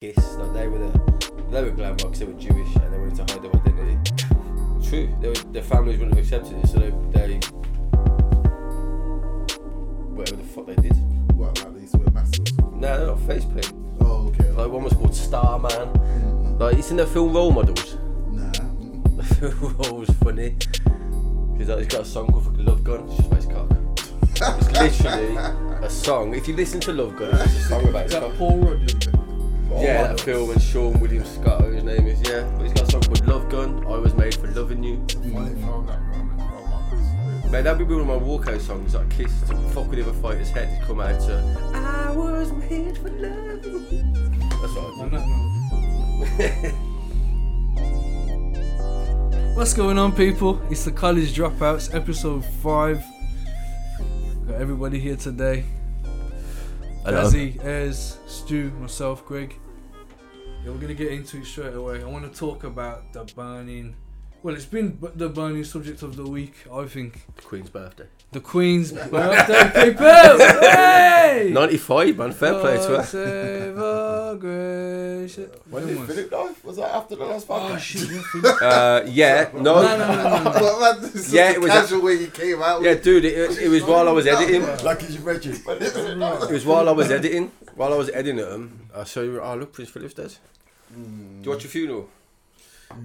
Kiss, like they were the they were glam rock they were Jewish and they wanted to hide their identity. True, they were, their families wouldn't have accepted it, so they, they whatever the fuck they did. What, like these were masters? No, they're not face paint. Oh, okay. Like one was called Starman. Mm, Like it's in the film Role Models. nah. The film Role was funny. He's like, he's got a song called fucking Love Gun. It's just about his cock. It's literally a song. If you listen to Love Gun, it's a song about Is his that cock. Paul Rudd? Yeah, that film and Seann William Scott, his name is, yeah. But he's got a song called Love Gun. I was made for loving you. Funny film that film is Role Models. Man, that'd be one of my walkout songs, like Kiss, to fuck with the other fighter's head, to come out to I was made for loving you. That's what I do. What's going on, people? It's the College Dropouts, episode 5. Got everybody here today. Jazzy, Ez, Stu, myself, Greg. Yeah, we're gonna get into it straight away. I want to talk about the burning. Well, it's been the burning subject of the week. I think Queen's birthday. The Queen's birthday, people. Hey! 95, man, fair play to God her. save our gracious- When did on. Philip die? Was that after the last Oh shit! yeah, Uh, yeah, no. No, no, no, no, no. Man, this is Yeah, yeah, it was casual way you came out. Yeah, dude, it, it was while I was editing. Like you mentioned. It was while I was editing. While I was editing them, I saw you. Oh, look, Prince Philip's dead. Do you watch your funeral?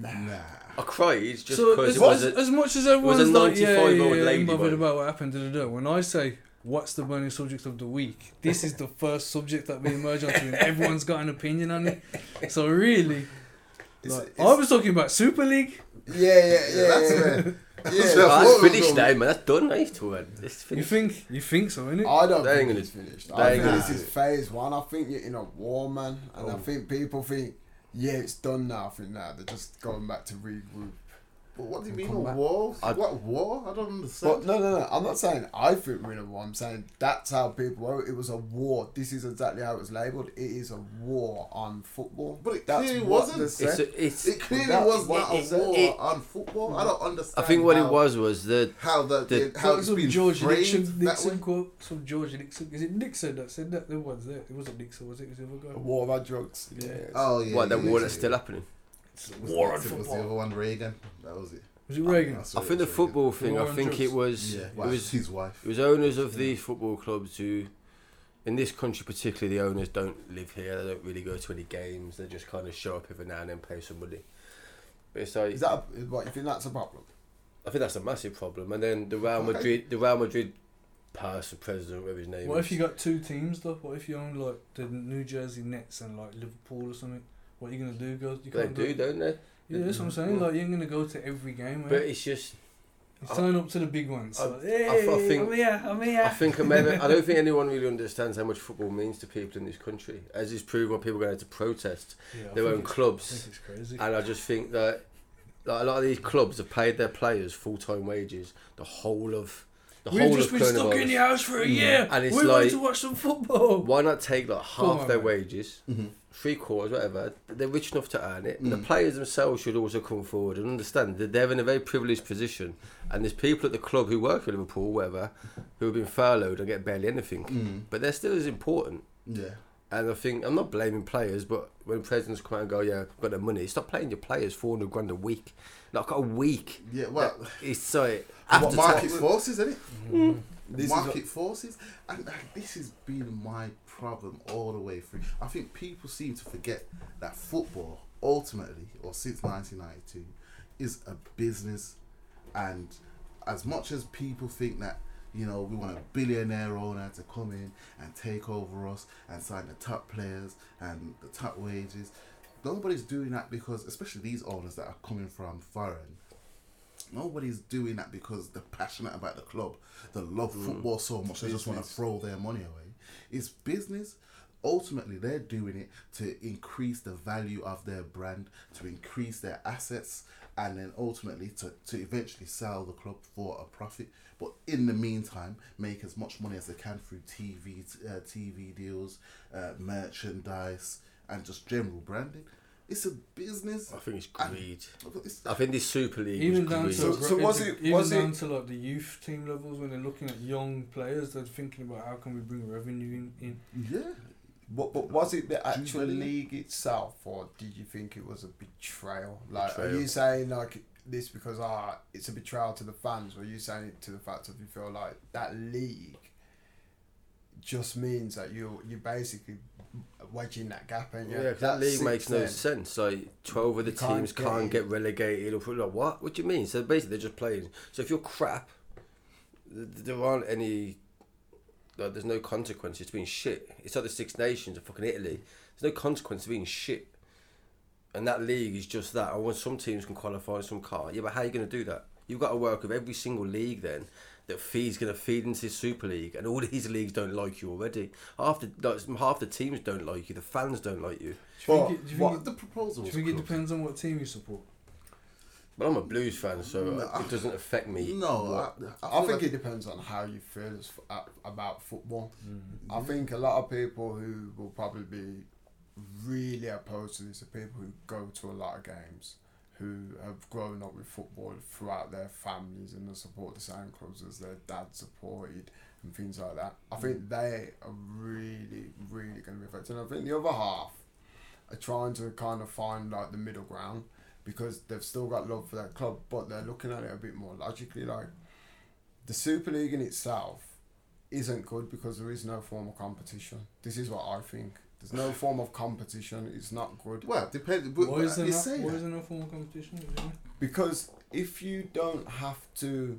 Nah. I cried just So because as, it was as, a, as much as was a everyone's like, yeah, 95 yeah, old yeah, lady, bothered about what happened, da, da, da. when I say what's the burning subject of the week, this is the first subject that we emerge onto, and everyone's got an opinion on it. So really, It's- like, it's- I was talking about Super League. Yeah, yeah, yeah. That's yeah. fair. Yeah, that's finished now, man. That's done, mate. To it. It's You think? You think so, innit? I don't They ain't think gonna- it's finished. they I think gonna this is phase one. I think you're in a war, man, and I Oh. think people think, yeah, it's done now. I think now they're just going back to regroup. But what do you mean a back. war? I- what war? I don't But understand. no, no, no. I'm not saying I think we're in a war. I'm saying that's how people. Oh, it was a war. This is exactly how it was labelled. It is a war on football. But it that's clearly wasn't. It's, a, it's. it clearly That's was not it a said. war It- on football. I don't understand. I think what how, it was was the How the, the- the how Some, it's some been George framed Nixon, that Nixon way. quote. Some George Nixon. Is it Nixon that said that? There one's there. It wasn't Nixon, was it? It was the other A war about drugs. Yeah. Oh yeah. what that yeah, war yeah, that's still happening. Was War it- on Was the other one Reagan? That was it. Was it Reagan? I, I swear think it the was football thing. War I think drugs. it was. Reagan. Yeah, It was. his wife. It was owners of these football clubs who, in this country particularly, the owners don't live here. They don't really go to any games. They just kind of show up every now and then, pay some money. But it's like Is that a, what you think that's a problem? I think that's a massive problem. And then the Real Okay. Madrid, the Real Madrid person, president, whatever his name What is. if you got two teams though? What if you own like the New Jersey Nets and like Liverpool or something? What are you gonna do? Go? You they can't do, go. don't they? Yeah, that's what I'm saying. Like you ain't gonna go to every game. But it's just, turn up to the big ones. I- like, I- hey, I think- I'm here. I'm here. I think maybe I don't think anyone really understands how much football means to people in this country, as is proven when people go out to protest Yeah, their own I clubs. crazy. And I just think that like, a lot of these clubs have paid their players full time wages the whole of the We've whole just of been stuck in the house for a year. And it's We're like- going to watch some football. Why not take like half on, their man. wages, Mhm. three quarters, whatever? They're rich enough to earn it. And the Mm. players themselves should also come forward and understand that they're in a very privileged position. And there's people at the club who work for Liverpool, whatever, who have been furloughed and get barely anything. Mm. But they're still as important. Yeah. And I think I'm not blaming players, but when presidents come out and go, "Yeah, I've got the money," stop playing your players four hundred grand a week. Like a week. Yeah. Well, It's so what market forces, isn't it? Mm-hmm. This is market forces, and uh, this has been my problem all the way through. I think people seem to forget that football, ultimately, or since 1992, is a business, and as much as people think that you know we want a billionaire owner to come in and take over us and sign the top players and the top wages, nobody's doing that because, especially these owners that are coming from foreign. Nobody's doing that because they're passionate about the club. They love football so much they just want to throw their money away. It's business. Ultimately, they're doing it to increase the value of their brand, to increase their assets, and then ultimately to, to eventually sell the club for a profit. But in the meantime, make as much money as they can through TV, uh, TV deals, uh, merchandise, and just general branding. It's a business. I think it's greed. It's, I think this Super League Even was down to greed. So- so was even- it- even was down it- to like the youth team levels when they're looking at young players, they're thinking about how can we bring revenue in. in. Yeah, But, but was it the actual Jubilee? league itself, or did you think it was a betrayal? Like, are you saying like this because ah, it's a betrayal to the fans, or are you saying it to the fact that you feel like that league just means that you you basically wedging that gap, and yeah, that league makes no sense. Like twelve of the You can't teams get can't get relegated. Or like what? What do you mean? So basically, they're just playing. So if you're crap, there aren't any. Like, there's no consequences to being shit. It's like the Six Nations of fucking Italy. There's no consequence to being shit. And that league is just that. I want some teams can qualify, some can't. Yeah, but how are you going to do that? You've got to work with every single league then that feeds going to feed into this Super League, and all these leagues don't like you already. Half the like, half the teams don't like you. The fans don't like you. Do you But think, it, do you what- think, The proposal it, do you think it close. depends on what team you support? But I'm a Blues fan, so No, uh, it doesn't affect me. No, I, I, feel think like- it depends on how you feel as f- a- about football. Mm. I think a lot of people who will probably be really opposed to this are people who go to a lot of games, who have grown up with football throughout their families and they support the same clubs as their dad supported and things like that. I think mm. they are really, really going to be affected. And I think the other half are trying to kind of find like the middle ground because they've still got love for their club, but they're looking at it a bit more logically. Like the Super League in itself isn't good because there is no formal competition. This is what I think. There's no form of competition. It's not good Well, depends. But, Why is but there you not? say Why is there no competition? Do you mean? because if you don't have to.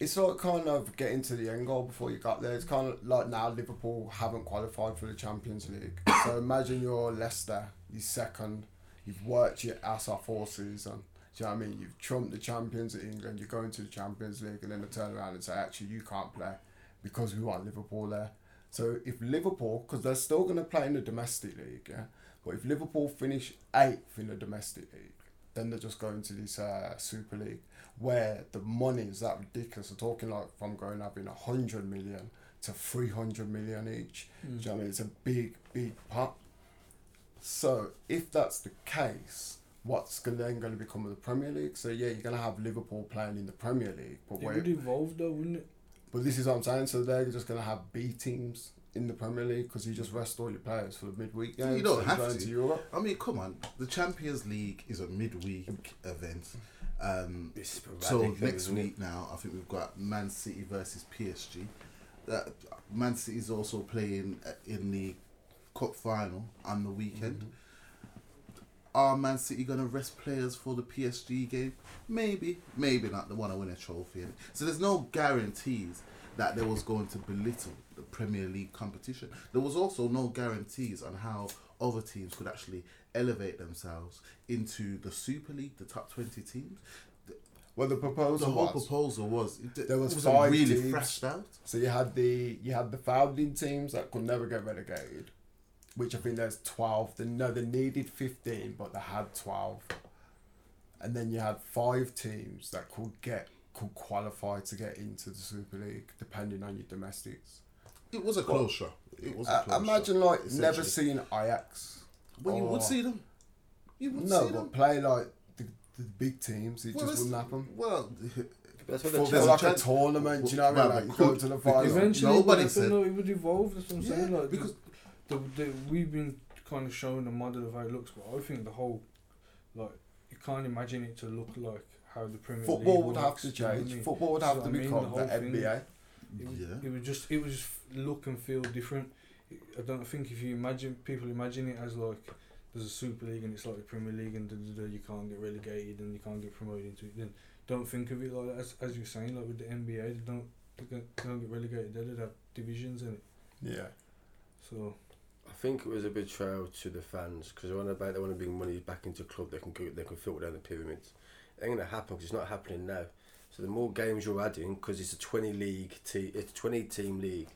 It's like kind of getting to the end goal before you got there. It's kind of like now Liverpool haven't qualified for the Champions League. So imagine you're Leicester, you're second, you've worked your ass off all season. Do you know what I mean? You've trumped the champions of England, you're going to the Champions League, and then they turn around and say, actually, you can't play because we want Liverpool there. So if Liverpool, because they're still going to play in the domestic league, yeah, but if Liverpool finish eighth in the domestic league, then they're just going to this uh, Super League where the money is that ridiculous. We're talking like from going up in a hundred million to three hundred million each. Do you know what I mean? It's a big, big pot. So if that's the case, what's then going to become of the Premier League? So yeah, you're going to have Liverpool playing in the Premier League, but It where, would evolve though, wouldn't it? But this is what I'm saying. So they're just going to have B teams in the Premier League because you just rest all your players for the midweek games. You don't have going to. Europe. I mean, come on. The Champions League is a midweek event. Um, so next week now, I think we've got Man City versus PSG. Uh, Man City is also playing in the cup final on the weekend. Are Man City gonna rest players for the PSG game? Maybe, maybe not. They want to win a trophy. So there's no guarantees that there was going to belittle the Premier League competition. There was also no guarantees on how other teams could actually elevate themselves into the Super League, the top twenty teams. Well, the proposal. The whole was proposal was it, There was it five really teams. out. So you had the you had the founding teams that could never get relegated, which I think there's twelve. They no, they needed fifteen, but they had twelve. And then you had five teams that could get could qualify to get into the Super League, depending on your domestics. It was a close shot. It was a Uh, imagine like never essentially. seen Ajax. Well, you would see them. You would No, see but them. play like the, the big teams. It Well, just wouldn't happen. Well, That's what there's like a a tournament, do you know what I mean? Like but you go could- to the because final. Eventually, nobody but said- it would evolve. That's what I'm saying. Like because the, the, we've been kind of showing the model of how it looks, but I think the whole, like, you can't imagine it to look like how the Premier Football League would have to do you know what change. Football would So have I to mean, become the the, thing- NBA. It would, Yeah. it would just it would just look and feel different. I don't think if you imagine people imagine it as like there's a Super League and it's like the Premier League and da, da, da, you can't get relegated and you can't get promoted into it. Then don't think of it like that. As, as you're saying, like with the NBA, they don't they don't get relegated. They don't have divisions in it. Yeah. So think it was a betrayal to the fans because they want to they want to bring money back into the club. They can go, they can filter down the pyramids. It ain't gonna happen because it's not happening now. So the more games you're adding, because it's a twenty league te- it's a twenty team league,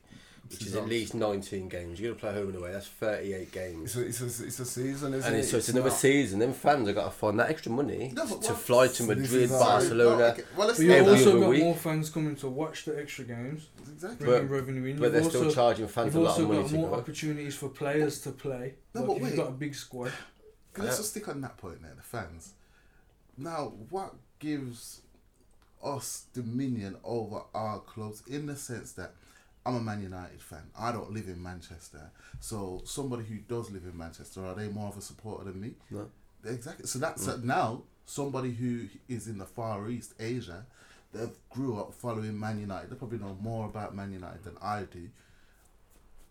which is at least nineteen games. You're gonna play home and away. That's thirty eight games. It's a, it's a, it's a season, isn't and it? it's, so it's another not- season. Then fans have got to find that extra money No, but to what- fly to Madrid, Barcelona. No, okay, well, let's but you've also got week. more fans coming to watch the extra games, exactly. bringing But- revenue in. But You've they're also, still charging fans a lot of money You've also got more go. opportunities for players to play. No, like but if you've wait. got a big squad. Let's just stick on that point there, the fans. Now, what gives us dominion over our clubs in the sense that I'm a Man United fan. I don't live in Manchester. So somebody who does live in Manchester, are they more of a supporter than me? No. Exactly. So that's uh, now somebody who is in the Far East, Asia, they've grew up following Man United. They probably know more about Man United than I do.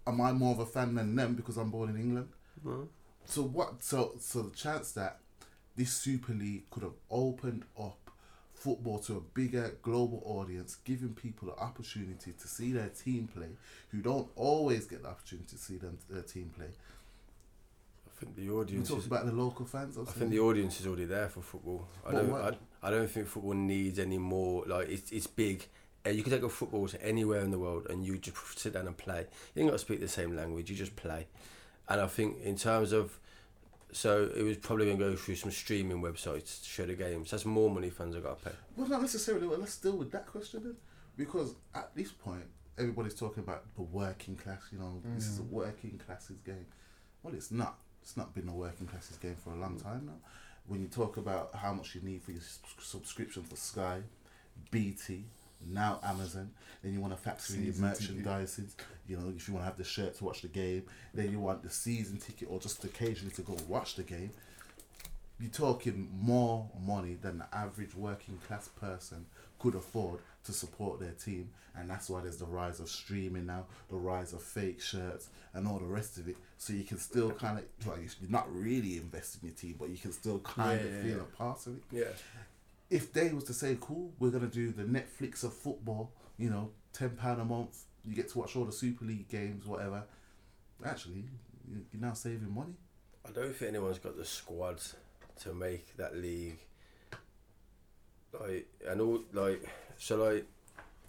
Am I more of a fan than them because I'm born in England? No. So what? So so the chance that this Super League could have opened up football to a bigger global audience, giving people the opportunity to see their team play, who don't always get the opportunity to see them their team play. I think the audience. talk Is, about the local fans. I'm I think the audience is already there for football. I But don't. what- I, I don't think football needs any more. Like it's it's big. Uh, you can take a football to anywhere in the world and you just sit down and play. You ain't got to speak the same language. You just play. And I think in terms of, so it was probably going to go through some streaming websites to show the games. That's more money fans have got to pay. Well, not necessarily. Well, let's deal with that question then, because at this point, everybody's talking about the working class. You know, this is a mm. working classes game. Well, it's not. It's not been a working classes game for a long mm. time now. When you talk about how much you need for your subscription for Sky, BT, now Amazon, then you want to factor in your merchandises. You know, if you want to have the shirt to watch the game, then you want the season ticket or just occasionally to go watch the game you're talking more money than the average working class person could afford to support their team and that's why there's the rise of streaming now the rise of fake shirts and all the rest of it so you can still kind of like you're not really investing in your team but you can still kind Yeah, of yeah, feel yeah. a part of it Yeah. If they was to say cool we're to do the netflix of football you know 10 pound a month you get to watch all the super league games whatever actually you- you're now saving money I don't think anyone's got the squad to make that league. Like and all like so like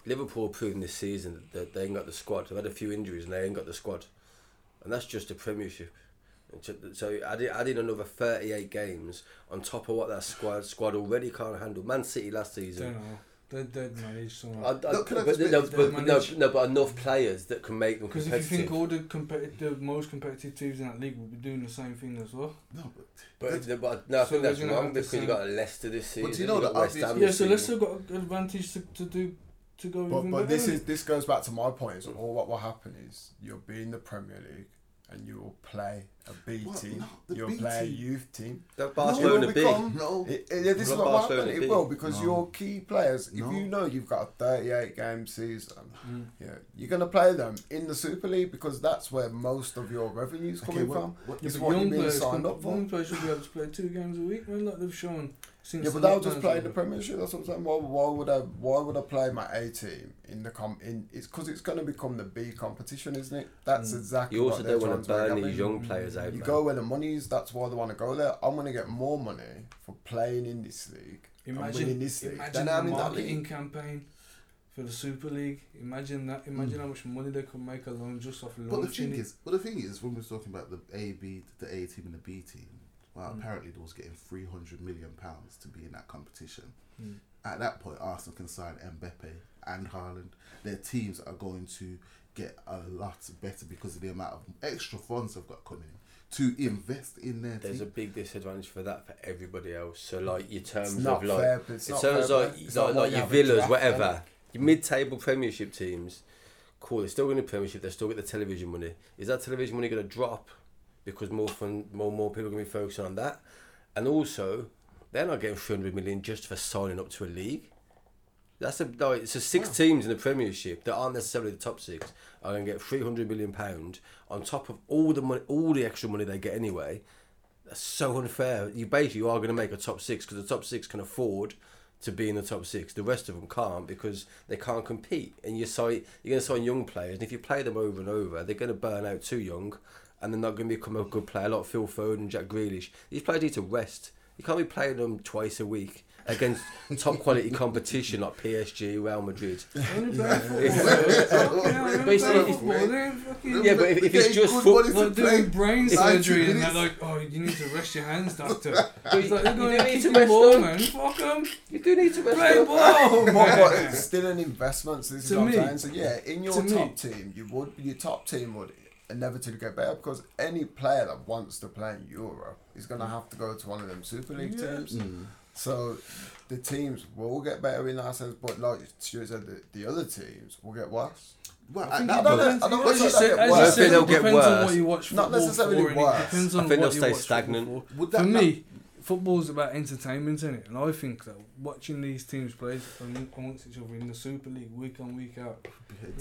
Liverpool proving this season that they ain't got the squad. They've had a few injuries and they ain't got the squad, and that's just a Premiership. And so- So adding adding another thirty eight games on top of what that squad squad already can't handle. Man City last season. know. They're dead I. I, Look, but, no, but, no, manage- no, but enough players that can make them Because if you think all the competi- the most competitive teams in that league will be doing the same thing as well. no but but, but no, I So think that's wrong have the because you same- got Leicester this season. But you know got the West Ham Yeah, so. Leicester got an advantage to, to do to go But, even but better. this is this goes back to my point. Is all what will happen is you'll be in the Premier League and you will play a B What? team. No, you'll B play a youth team. That It Barcelona will big. become- no It, it- yeah, this is What what will Barcelona. It will because No. your key players. If No. you know you've got a 38 game season, Mm. yeah, you're gonna play them in the Super League because that's where most of your revenue's Okay, coming what- from. what- Yeah, It's what you're young players, signed up for. young players should be able to play two games a week, man, like they've shown since Yeah, but they'll just lockdowns play and the. Premiership. That's what I'm saying. Why, why would I? Why would I play my A team in the com? In it's because it's going to become the B competition, isn't it? That's Mm. exactly. You also what don't want to burn these young players out. You man. go where the money is. That's why they want to go there. I'm going to get more money for playing in this league. and Imagine, winning this league. imagine Then the I'm that marketing league. campaign for the Super League. Imagine that. Imagine how much money they could make alone just off But the launching thing it. is, but the thing is, when we're talking about the A, B, the A team and the B team, well, Mm. apparently they was getting three hundred million pounds to be in that competition. Mm. At that point, Arsenal can sign Mbappe and Haaland. Their teams are going to get a lot better because of the amount of extra funds they've got coming in to invest in their There's a big disadvantage for that for everybody else. So like your terms It's not of like fair. but It's in not terms fair, like but it's like, not like your villas, whatever. then. Your mid-table Premiership teams, cool. They're still going to Premiership. They still get the television money. Is that television money going to drop because more fun, more more people are going to be focusing on that? And also, they're not getting 300 million just for signing up to a league. That's a like, so six teams in the Premiership that aren't necessarily the top six are going to get 300 million pound on top of all the money, all the extra money they get anyway. That's so unfair. You basically you are going to make a top six because the top six can afford to be in the top six. The rest of them can't because they can't compete. And you sign, you're going to sign young players, and if you play them over and over, they're going to burn out too young, and they're not going to become a good player like Phil Foden, Jack Grealish. These players need to rest. You can't be playing them twice a week against top quality competition like PSG, Real Madrid. Only yeah, But it's- playing football, they ain't fucking- Yeah, but if, if it's Getting just good foot, money doing brain surgery and they're like, oh, you need to rest your hands, doctor. But It's like, they're you going do to need to rest ball, them. man. Fuck them. you do need to rest Play them. ball, but, but it's still an investment. So this To is what me- I'm saying. So yeah, in your to me- top team, you would your top team would inevitably get better because any player that wants to play in Europe is gonna have to go to one of them Super League Yeah. teams. Mm. So the teams will get better in that sense, but like Stuart said, the, the other teams will get worse. Well, I at think that it don't know. point, depends- I don't as think said- they'll get worse. I think they'll get depends on worse. what you watch Not necessarily worse. I think they'll stay stagnant. for. would that For me, football's about entertainment, isn't it? And I think that watching these teams play am- amongst each other in the Super League week on week out, be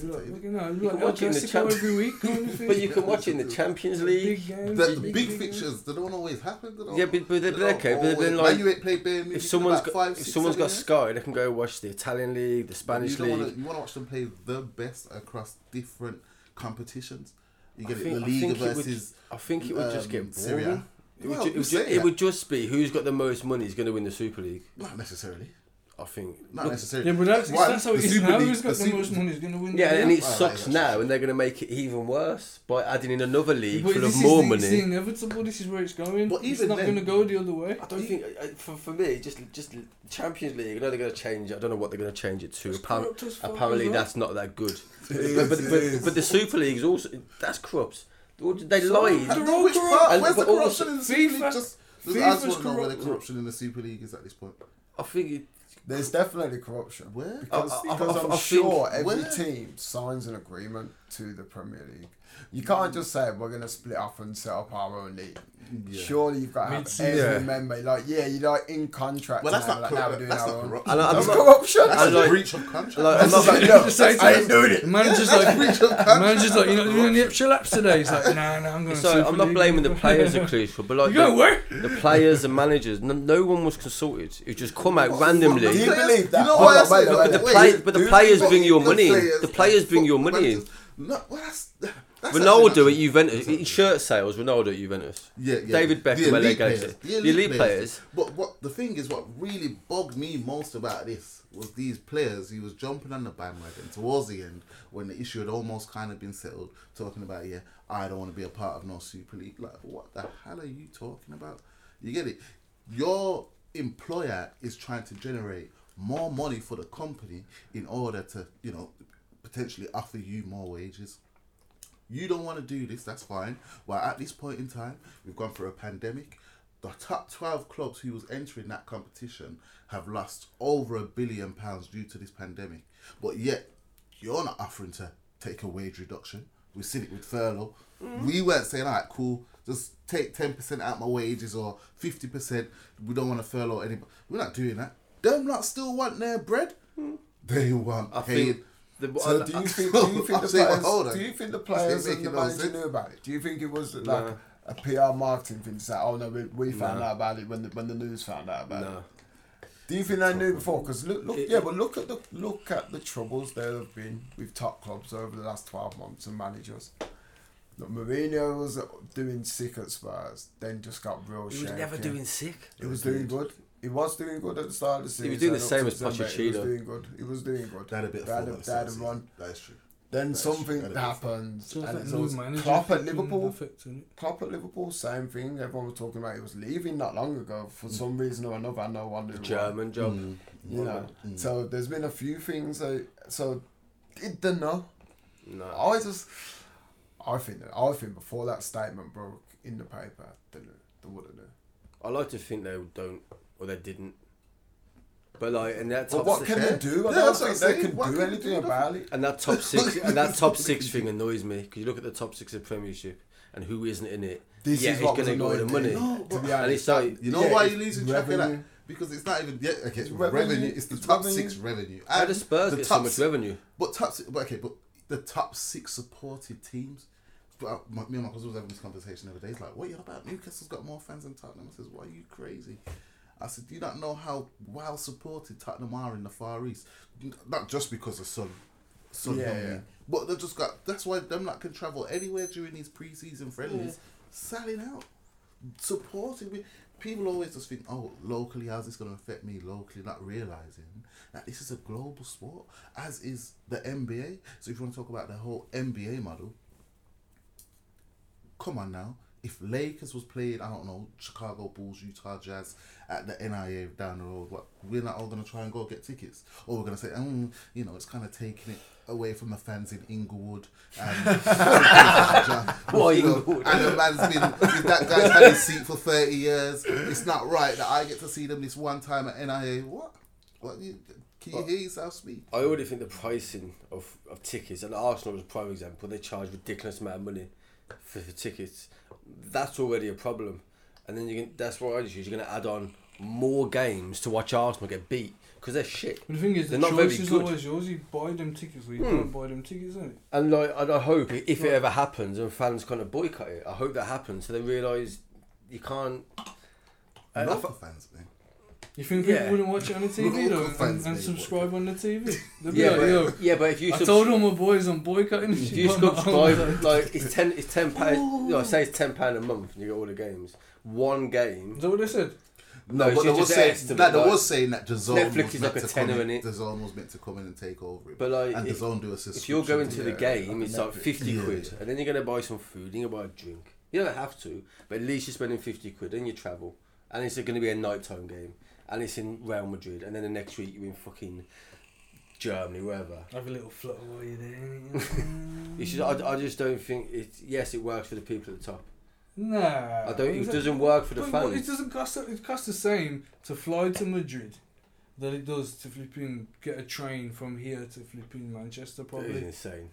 look, entertained. you know, You look, can watch in the Clasico champ- every week, kind of. But you can watch in the Champions League. Big games, The, the big- big big fixtures, they don't always happen. Don't, Yeah, but, but they they're don't okay. But then always- like, Man U ain't played Bayern Munich if in someone's about got five, if six, someone's got seven Sky, they can go watch the Italian league, the. Spanish you don't wanna- league. you want to watch them play the best across different competitions. You I get it, think- the I Liga think it would- versus I think it would just um, get Serie A. boring. It would, ju- it, would ju- it would just be who's got the most money is going to win the Super League. Not necessarily. I think. Not Look, necessarily. Yeah, but that's, Why- that's how it is Super now. League- Who's got the the Super- most money is going to win. Yeah, the and it Well, sucks like, now, and they're going to make it even worse by adding in another league But full of more the, money. It's the inevitable. This is where it's going. But it's not going to go the other way. I don't think uh, for, for me just just Champions League. I know they're going to change. I don't know what they're going to change it to. It's Appar- corrupt as fuck apparently, that's not that good. but, but, it but, is. but the Super League is also that's corrupt. They So- lied. They're No, all which corrupt. part? And- Where's the but also corruption in the Super League? Just, just FIFA's I just want to know where the corruption in the Super League is at this point. I think it, There's definitely corruption. Where? Because, I- I- because I- I'm I think- sure every Where? team signs an agreement to the Premier League. You can't just say we're going to split up and set up our own league. Yeah. Surely you've got to have every Yeah. member. Like, yeah, you're like in contract. Well, that's now, not like, now we're corrupt. doing That's not own. corruption. And I- That's not- corruption. That's I a like- breach of contract. like, I'm not, like, no, just say I ain't doing it. The manager's like, breach of contract. manager's like, you're not doing the extra laps today. He's like, nah, nah, I'm going so I'm not blaming the players are crucial, but like You going the, where? the players and managers, no, no one was consulted. It just come out randomly. Do you believe that? You know Hold why I say wait, that? wait, But the but the players bring your money The players bring your money in. managers- No, well, that's, that's Ronaldo at Juventus, in shirt sales. Ronaldo at Juventus. Yeah, yeah. David Beckham, The elite players. The elite players. But what the thing is, what really bugged me most about this was these players. He was jumping on the bandwagon towards the end when the issue had almost kind of been settled, talking about, yeah, I don't want to be a part of no Super League. Like, what the hell are you talking about? You get it? Your employer is trying to generate more money for the company in order to, you know, potentially offer you more wages. You don't want to do this, that's fine. Well, at this point in time, we've gone through a pandemic. The top 12 clubs who was entering that competition have lost over a billion pounds due to this pandemic. But yet, you're not offering to take a wage reduction. We've seen it with furlough. Mm. We weren't saying, all right, cool, just take 10% out my wages or 50%. We don't want to furlough anybody. We're not doing that. Them lot still want their bread. Mm. They want I paid. think. The, So do you think? Do you think the saying, players? Do you think the players and the no manager sense. knew about it? Do you think it was like No. a PR marketing thing to say, "Oh no, we, we found No. out about it when the when the news found out about it"? Do you think they knew before? Because look, look, It- yeah, but look at the look at the troubles there have been with top clubs over the last twelve months and managers. Look, Mourinho was doing sick at Spurs, then just got real. He was never doing sick. He was doing good. He was doing good at the start of the season. He was doing the same as December, He was doing good. He was doing good. They had a bit of They had fun a- at the they had start a of the run. That is true. Then That's something That is- happens, So and that it's always manager Klopp at fucking Liverpool. affecting. Klopp at Liverpool, same thing. Everyone was talking about he was leaving not long ago for some reason or another. No one knew. The why. German job. Mm. you know. Mm. So there's been a few things. That, so didn't know? No. I just, I think I think before that statement broke in the paper, they knew. They would have knew. I like to think they don't or they didn't. But like, and that But top what six, can they do? I Yeah, don't that's what think they can What do can anything do? about it. and that top six and that top six thing annoys me because you look at the top six of Premiership and who isn't in it. This yeah, is it's what gonna go the money. No, To but- be And honest, it's like, You know Yeah, why it's you're losing track of that? Because it's not even yeah, okay, it's revenue. revenue. It's the It's top revenue. six revenue. how And does Spurs the get so top much si- revenue? But top si- but okay, but the top six supported teams. But uh, my, me and my cousin was having this conversation the other day. He's like, "What you about? Newcastle's got more fans than Tottenham." I says, "Why are you crazy?" I said, "Do you not know how well supported Tottenham are in the Far East? Not just because of Son, Son Yeah, yeah. but they just got. That's why them not can travel anywhere during these preseason friendlies, selling out, supporting. People always just think, oh, locally, how's this going to affect me locally? Not realizing that this is a global sport, as is the NBA. So if you want to talk about the whole NBA model, come on now. If Lakers was playing, I don't know, Chicago Bulls, Utah Jazz at the NIA down the road, what we're not all gonna try and go get tickets, or we're gonna say, mm, you know, it's kind of taking it away from the fans in Inglewood and Why you know, and the man's been that guy's had his seat for thirty years. It's not right that I get to see them this one time at NIA. What? What? You, Can you hear yourself speak? I already think the pricing of, of tickets, and Arsenal was a prime example, they charge ridiculous amount of money for, for tickets. That's already a problem. And then you can, that's what I just use. You're going to add on more games to watch Arsenal get beat because they're shit. But the thing is, the They're not very choice is good. always yours. You buy them tickets or you Hmm. don't buy them tickets, isn't it? And like, and I hope if it ever happens and fans kind of boycott it, I hope that happens so they realise you can't. I- I Local f- fans, man. You think people Yeah. wouldn't watch it on the TV though, and, fans, and subscribe on the TV? Yeah, like, but, yo, yeah, but if you I subs- told all my boys I'm boycotting. if you subscribe, like it's ten, it's ten pound. You know, say it's ten pound a month, and you get all the games. One game. Is that what they said? No, No, but they just was saying, estimate, no, they like- was saying that the zone Netflix was is meant like a to come tenner in, in it. The zone was meant to come in and take over it. But like, and the if, zone do a subscription. if you're going to the game, like it's like Netflix. fifty Yeah, quid, yeah. and then you're gonna buy some food, you're gonna buy a drink. You don't have to, but at least you're spending fifty quid, and you travel, and it's going to be a nighttime game, and it's in Real Madrid, and then the next week you're in fucking Germany, wherever. Have a little flutter while you're there. It's just, I, I just don't think it. Yes, it works for the people at the top. nah. I don't. It doesn't work for the But what, it doesn't cost. It costs the same to fly to Madrid that it does to flipping get a train from here to flipping Manchester, Probably. It is insane.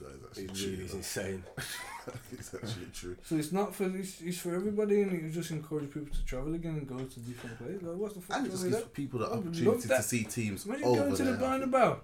That is actually It true, really is though. insane. it's actually true. So it's not for it's, it's for everybody, and it just encourage people to travel again and go to different places. Like, what's the fuck And it just with gives that? people the I would love opportunity to see teams Imagine over going to the there. Bernabeu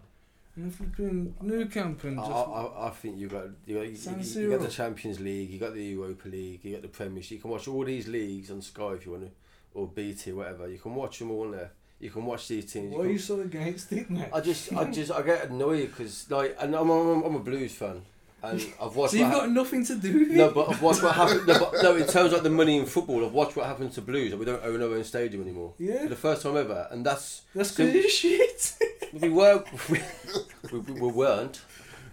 and flipping Nou Camp and I, just. I, I think you got you got, you, you, you got the Champions League, you got the Europa League, you got the Premiership. You can watch all these leagues on Sky if you want to, or BT, whatever. You can watch them all there. You can watch these teams. why are you so against it, mate? I just, I just, I get annoyed because like, and I'm, I'm, I'm a Blues fan, and I've watched. So you've what got nothing to do with No, but I've watched what happened. No, but, no, in terms of like the money in football, I've watched what happened to Blues, and we don't own our own stadium anymore. Yeah. For the first time ever, and that's That's so- because you're shit. we were, we, we, we weren't,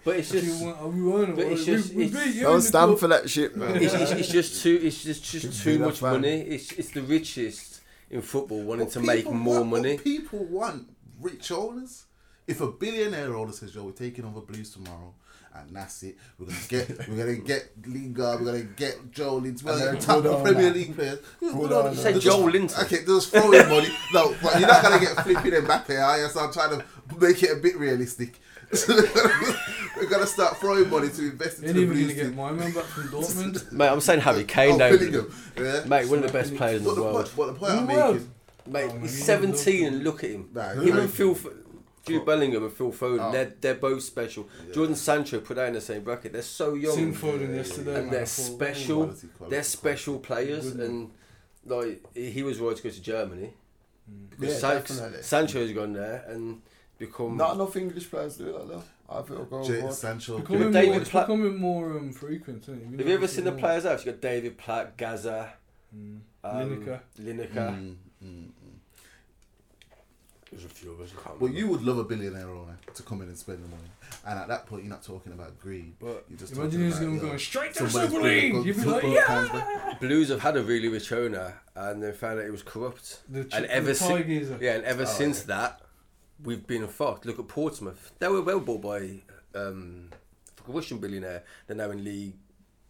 but it's just. you want, oh, we weren't. but it's we, just- we it's- beat you Don't stand for that shit, man. It's, it's, it's just too. It's just just Should too much fan. money. It's it's the richest in football wanting But to make people more want- money. People want rich owners. If a billionaire owner says, "Yo, we're taking over Blues tomorrow," and that's it, we're gonna get, we're gonna get Lingard, we're gonna get Joelinton, we're And gonna then top good Premier owner. League players. Who's Good good owner? owner. Say They're Joe just- Linton. Okay, they're just throwing money. No, but you're not gonna get flipping Mbappe, are you? So I'm trying to make it a bit realistic. So we're gonna start throwing money to invest into ain't the even Blues gonna get team. my man back from Dortmund. Mate, I'm saying Harry Oh, Kane now. Bellingham, yeah. Mate, one of the best players in But the the, world. point, but the point I'm In making, Mate, Oh, man, he's you 17 and look at him. Nah, him who- and Phil, F- Jude oh. Bellingham and Phil Foden, Oh. they're, they're both special. Yeah. Jordan Sancho put that in the same bracket. They're so young. Seen Foden yesterday. and man, they're I thought, special. Quality, quality, They're special players, and like he was right to go to Germany. Mm. Yeah, Because San- definitely. Sancho's gone there and become. Not enough English players do that though. I feel go Jadon abroad. Sancho. Becoming more, David it's Platt- becoming more um, frequent, isn't it? Have you ever seen it the more? players out? You got David Platt, Gazza, Mm. um, Lineker. Lineker. Mm, mm, mm. There's a few others. I can't Well, remember. you would love a billionaire owner to come in and spend the money, and at that point, you're not talking about greed. But You're just Imagine talking he's about, going, yo, going straight to the somebody's Super League. go You'd be like, football yeah. fans. Blues have had a really rich owner, and they found out it was corrupt. The, ch- And the ever Thai since, geezer. yeah, and ever Oh, since yeah. that, we've been fucked. Look at Portsmouth; they were well bought by um, a Russian billionaire. They're now in League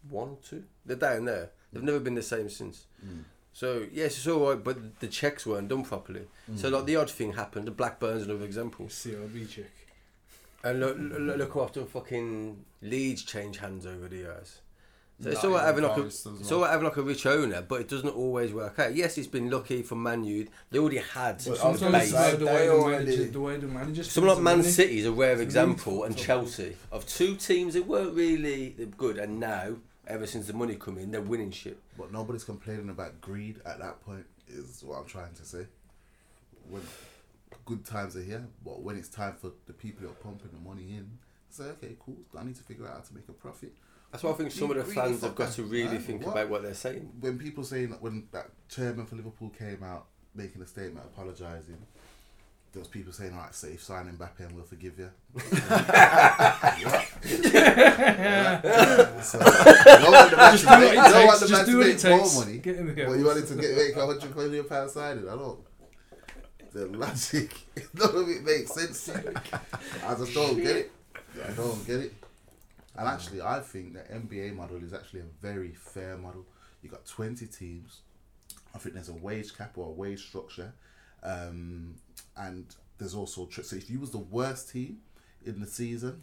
One, Two. They're down there. They've never been the same since. Mm. So yes, it's all right, but the checks weren't done properly. So Mm. like the odd thing happened. The Blackburn's another example. CRB check. And look, look, look how often fucking Leeds change hands over the years. So it's Nah, all right having like a, Forest it's well. all right having like a rich owner, but it doesn't always work out. Yes, it's been lucky for Man U. They already had But some I was gonna Sometimes it's base. say- about the they way the already- manager, the way the manager. Someone like Man the money. City is a rare It's example, and. Chelsea of two teams that weren't really good, and now ever since the money come in, they're winning shit. But nobody's complaining about greed at that point. Is what I'm trying to say. When good times are here, but when it's time for the people who are pumping the money in, say, okay, cool. I need to figure out how to make a profit. That's why I think some of the Really fans have got to really man. think What? about what they're saying. when people saying that when that chairman for Liverpool came out making a statement apologising, there was people saying, "All right, safe, if sign Mbappe and we'll forgive you." so, you don't want the man Just to do make- what you it don't want takes. the Just man do to what it make takes. more money. Get him here. But you wanted to get make a hundred million pound signing. I don't. The logic, none of it makes sense. I just don't get it. I don't get it. And actually, I think the NBA model is actually a very fair model. You got twenty teams. I think there's a wage cap or a wage structure, um, and there's also tri- so if you was the worst team in the season,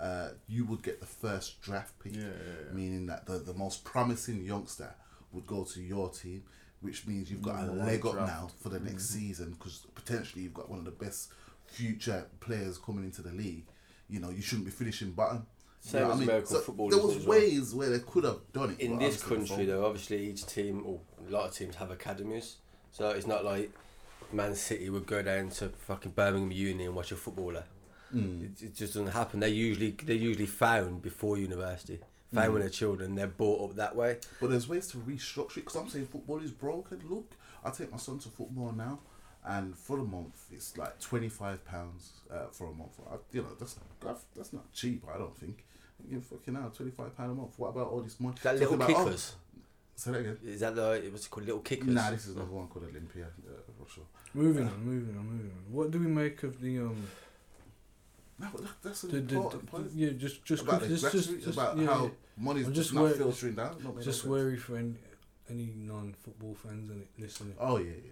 uh, you would get the first draft pick. Yeah, yeah, yeah. Meaning that the, the most promising youngster would go to your team, which means you've got a leg up draft. now for the next season because potentially you've got one of the best future players coming into the league. You know, you shouldn't be finishing bottom. Same You know as I mean? American So football, There was well? ways where they could have done it. in this country, though, obviously each team, or a lot of teams have academies, so it's not like Man City would go down to fucking Birmingham Uni and watch a footballer. Mm. It, it just doesn't happen. They usually they're usually found before university, found Mm. when they're children. They're brought up that way. But there's ways to restructure it because I'm saying football is broken. Look, I take my son to football now, and for the month it's like twenty five pounds uh, for a month. I, you know, that's that's not cheap. I don't think. You fucking out twenty five pound a month. What about all this money? Is that Talking little about- oh, kickers? say that again. Is that the it was called little kickers? Nah, this is another one called Olympia. Uh, for sure. Moving on, moving on, moving on. What do we make of the um? No, that, that's an The, the, important the, point. yeah, just just about quick, just just, just about yeah, how yeah. money's I'm just, just not wor- filtering down. Not just no worry for any any non-football fans and listening. Oh yeah, yeah,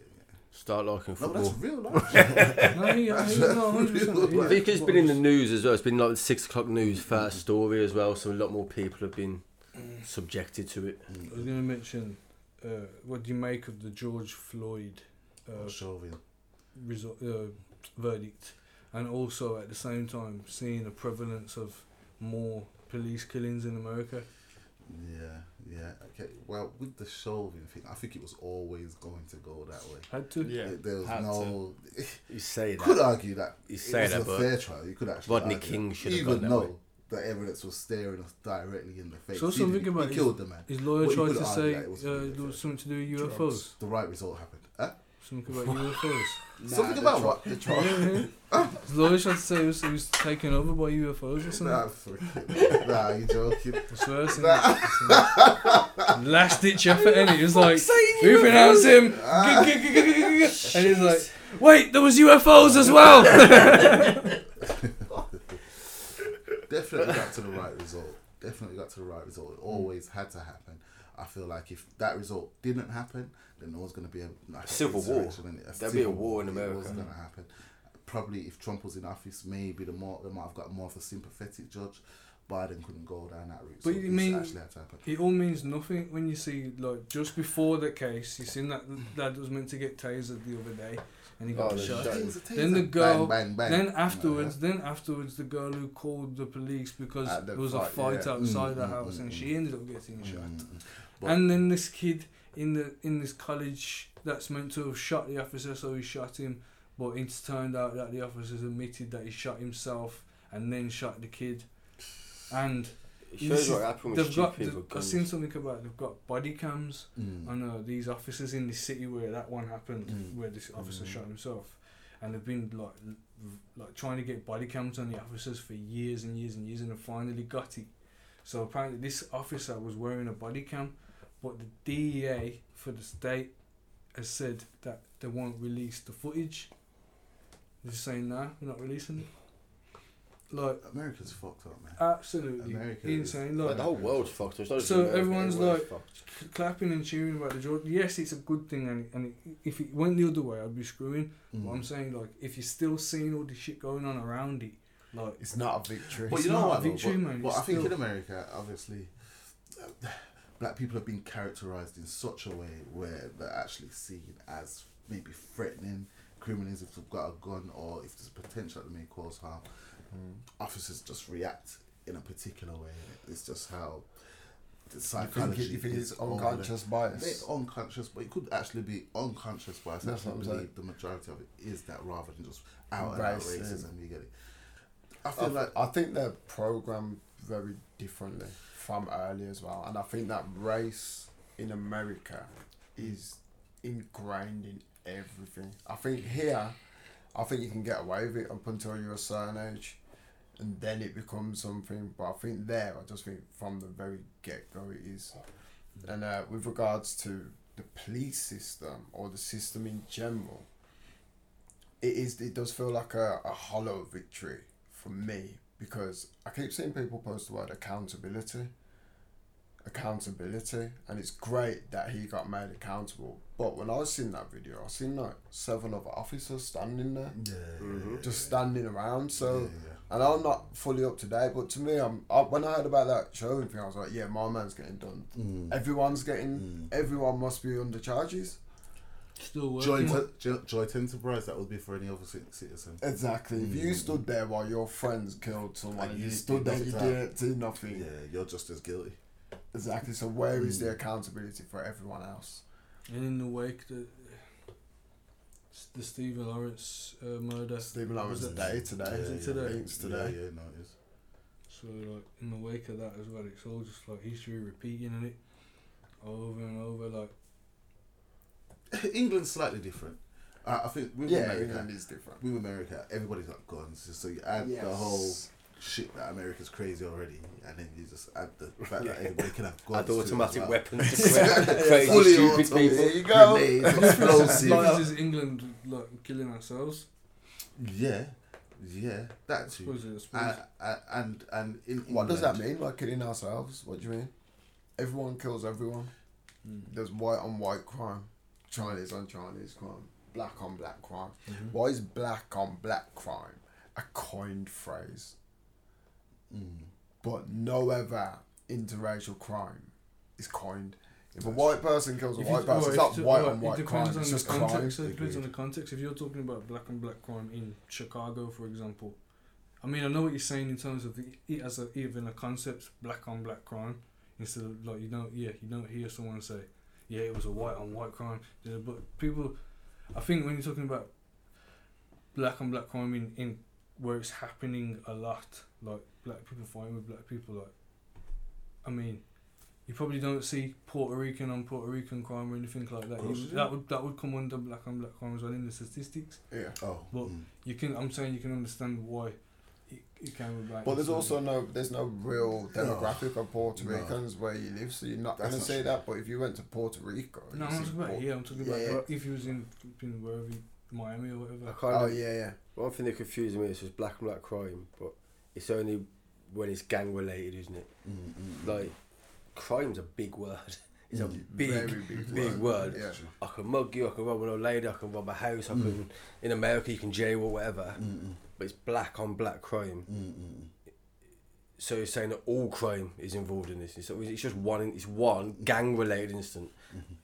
Start liking yeah. No, that's real life. no, he, he, no, 100%. I think it's been in the news as well. It's been like the six o'clock news first story as well. So a lot more people have been subjected to it. I was going to mention, uh, what do you make of the George Floyd uh, Chauvin. result, uh, verdict, and also at the same time seeing a prevalence of more police killings in America? Yeah, yeah. Okay. Well, with the Chauvin thing, I think it was always going to go that way. Had to. Yeah, there was had no. You say You that. could argue that You it say was that, a but fair trial. You could actually Rodney argue King should have even gone that way. the evidence was staring us directly in the face. So He something about he his- killed the man. His lawyer Well, you tried could to argue say that it was uh, there was something to do with Drugs. UFOs. The right result happened. Huh? Something about UFOs. Something the about tro- what? The yeah, trial. yeah. His lawyer tried to say he was, he was taken over by UFOs or something. Nah, freaking- nah, you joking? I swear, it's in- last ditch effort, and it was like, we pronounce him, Ah. and he's like, wait, there was UFOs as well. Definitely got to the right result. Definitely got to the right result. It always had to happen. I feel like if that result didn't happen, then there was going to be a, like, a Civil war. insurrection, innit? There'd be a war in It America. wasn't going to happen. Probably if Trump was in office, maybe the more they might have got more of a sympathetic judge. Biden couldn't go down that route. But so you mean- actually had to happen. it all means nothing when you see, like, just before the case, you seen that lad was meant to get tasered the other day, and he got Oh, the shot. shot. Taser, taser. Then the girl- bang, bang, bang. Then afterwards, then afterwards, the girl who called the police because the there was a fight, fight yeah. outside Mm, the mm, house, mm, and mm. she ended up getting Mm, shot. But- And then this kid in the in this college that's meant to have shot the officer, so he shot him, but it's turned out that the officers admitted that he shot himself and then shot the kid. And It shows is- what happened with they've got. people. I've seen something about they've got body cams Mm. on uh, these officers in the city where that one happened, Mm. where this officer Mm. shot himself, and they've been like like trying to get body cams on the officers for years and years and years, and they finally got it. So apparently, this officer was wearing a body cam, but the DEA for the state has said that they won't release the footage. They're just saying, nah, we're not releasing it. Like America's fucked up, man. absolutely America is- insane. Like, Like the whole world's fucked. up. not So everyone's everyone's like- fucked. clapping and cheering about the Jordan. Yes, it's a good thing, and, and it, if it went the other way, I'd be screwing. Mm. But I'm saying, like, if you're still seeing all the shit going on around it, like, It's not a victory. But It's you know not a what? though, but, man, but I think in America, obviously, uh, black people have been characterized in such a way where they're actually seen as maybe threatening criminals if they've got a gun or if there's potential that may cause harm. Mm. Officers just react in a particular way. It's just how the You psychology. think, it, you think it's unconscious bias? It's unconscious, but it could actually be unconscious bias. That's I what I'm believe saying. the majority of it is that rather than just out and out Racism. You get it. I I, feel th- like I think they're programmed very differently from early as well, and I think that race in America is ingrained in everything. I think here, I think you can get away with it up until you're a certain age, and then it becomes something. But I think there, I just think from the very get go, it is. And uh, with regards to the police system or the system in general, it is. It does feel like a, a hollow victory for me because I keep seeing people post the word accountability, accountability, and it's great that he got made accountable. But when I was seen that video, I seen like seven other officers standing there, Yeah, Mhm. just standing around. So. yeah, yeah. And I'm not fully up to date, but to me, I'm I, when I heard about that Chauvin thing, I was like, yeah, my man's getting done. Mm. Everyone's getting, Mm. everyone must be under charges. Still working. Joint, jo- joint enterprise that would be for any other citizen. Exactly. If you Mm. stood there while your friends killed someone And and you you did stood there, you nothing. didn't do nothing. Yeah, you're just as guilty. Exactly. So where is Mm. the accountability for everyone else? And in the wake, the the Stephen Lawrence uh, murder. Stephen Lawrence Was it- day today. Was it today? It's today. Yeah, yeah, no, it is. So like in the wake of that as well, it's all just like history repeating in it over and over. Like England's slightly different. Uh, I think with Yeah, America, England is different. with America, everybody's got guns. So you add the whole shit that America's crazy already, and then you just add the fact that everybody can have guns. Add to automatic well. weapons to crazy Fully stupid auto- people. There you go. Grenades, like, explosives. this is England like killing ourselves. yeah, yeah, that I too. suppose it- I suppose. And, and and and in What does that England- mean? Like killing ourselves? What do you mean? Everyone kills everyone. Mm. There's white on white crime, Chinese on Chinese crime, black on black crime. Mhm. Why is black on black crime a coined phrase, Mm. but no other interracial crime is coined? If a white person kills a If white person, well, it's not white well, on white It crime. depends on It's the just crime. context. It depends on the context. If you're talking about black and black crime in Chicago, for example, I mean, I know what you're saying in terms of the it as a, even a concept, black on black crime, instead of like you don't, yeah, you don't hear someone say, yeah, it was a white on white crime. But people, I think when you're talking about black on black crime in, in where it's happening a lot, like black people fighting with black people, like, I mean, you probably don't see Puerto Rican on Puerto Rican crime or anything like that. Of course You- you that would that would come under black on black crime as well in the statistics. Yeah. Oh, But- mm. You can, I'm saying, you can understand why it, it came about. But there's also certain- no there's no real demographic of Puerto No. Ricans where you live, so you're not That's gonna not say true. that. But if you went to Puerto Rico, No, I'm talking about Puerto- here. I'm talking Yeah. about if you was in, in wherever, he- Miami or I whatever. kind Oh of, yeah, yeah. One thing that confuses me is just black and black crime, but it's only when it's gang related, isn't it? Mm, mm, mm. Like, crime's a big word. It's a Mm. big, Very big, big word. Yeah. I can mug you, I can rob an old lady, I can rob a house, I Mm. can. In America, you can jail or whatever, Mm, mm, but it's black on black crime. mm, mm. So you're saying that all crime is involved in this. It's, it's just one. It's one gang related incident. Mhm.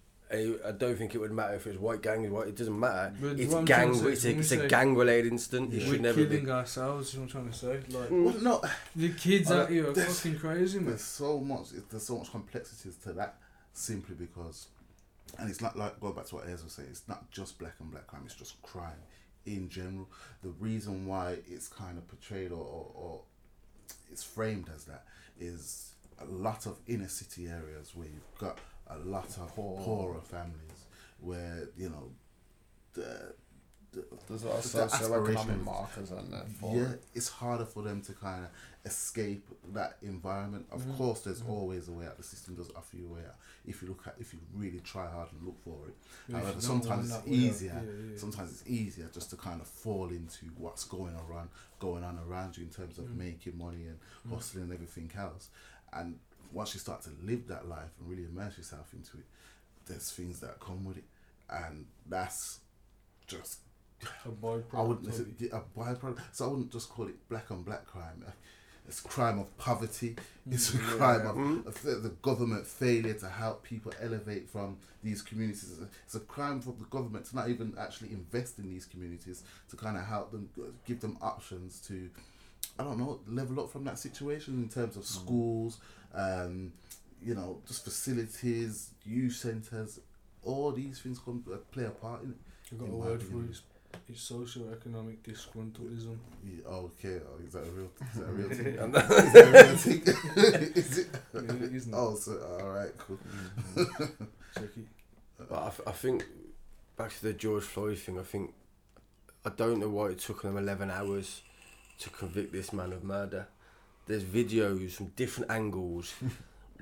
I don't think it would matter if it was white gang. White, it doesn't matter. But it's what gang. say It's a, it's a gang related incident. It Yeah. We're should never killing be. ourselves. Is what I'm trying to say. Like Mm. Well, no, the kids Uh, out here are fucking crazy, man. there's so much. There's so much complexities to that. Simply because, and it's not like going back to what Ez was saying. It's not just black and black crime. It's just crime in general. The reason why it's kind of portrayed or, or, or it's framed as that is a lot of inner city areas where you've got a lot of Poor. poorer families where you know the, the There's a lot of The socioeconomic markers on there. Yeah, it's harder for them to kind of escape that environment. Of Mhm. course, there's Mhm. always a way out. The system does offer you a way out if you look at if you really try hard and look for it. You however, sometimes it's easier. yeah, yeah. Sometimes it's easier just to kind of fall into what's going around, going on around you in terms of Mm. making money and Mm. hustling and everything else. And once you start to live that life and really immerse yourself into it, there's things that come with it, and that's just A byproduct I wouldn't of it's it. a, a byproduct. So I wouldn't just call it black on black crime. It's crime of poverty. It's a Mm, crime yeah. of, Mm. of the, the government failure to help people elevate from these communities. It's a, crime for the government to not even actually invest in these communities to kind of help them, uh, give them options to, I don't know, level up from that situation in terms of Mm. schools, um, you know, just facilities, youth centres. All these things come uh, play a part in it. You've got in a word for opinion. it. It's, it's socio-economic disgruntledism. Yeah, oh, okay, oh, is that a real? Is that a real thing? Is that a real thing? is it? Yeah, it isn't. Oh, so all right, cool. Mm-hmm. Check. But I, th- I think back to the George Floyd thing. I think I don't know why it took them eleven hours to convict this man of murder. There's videos from different angles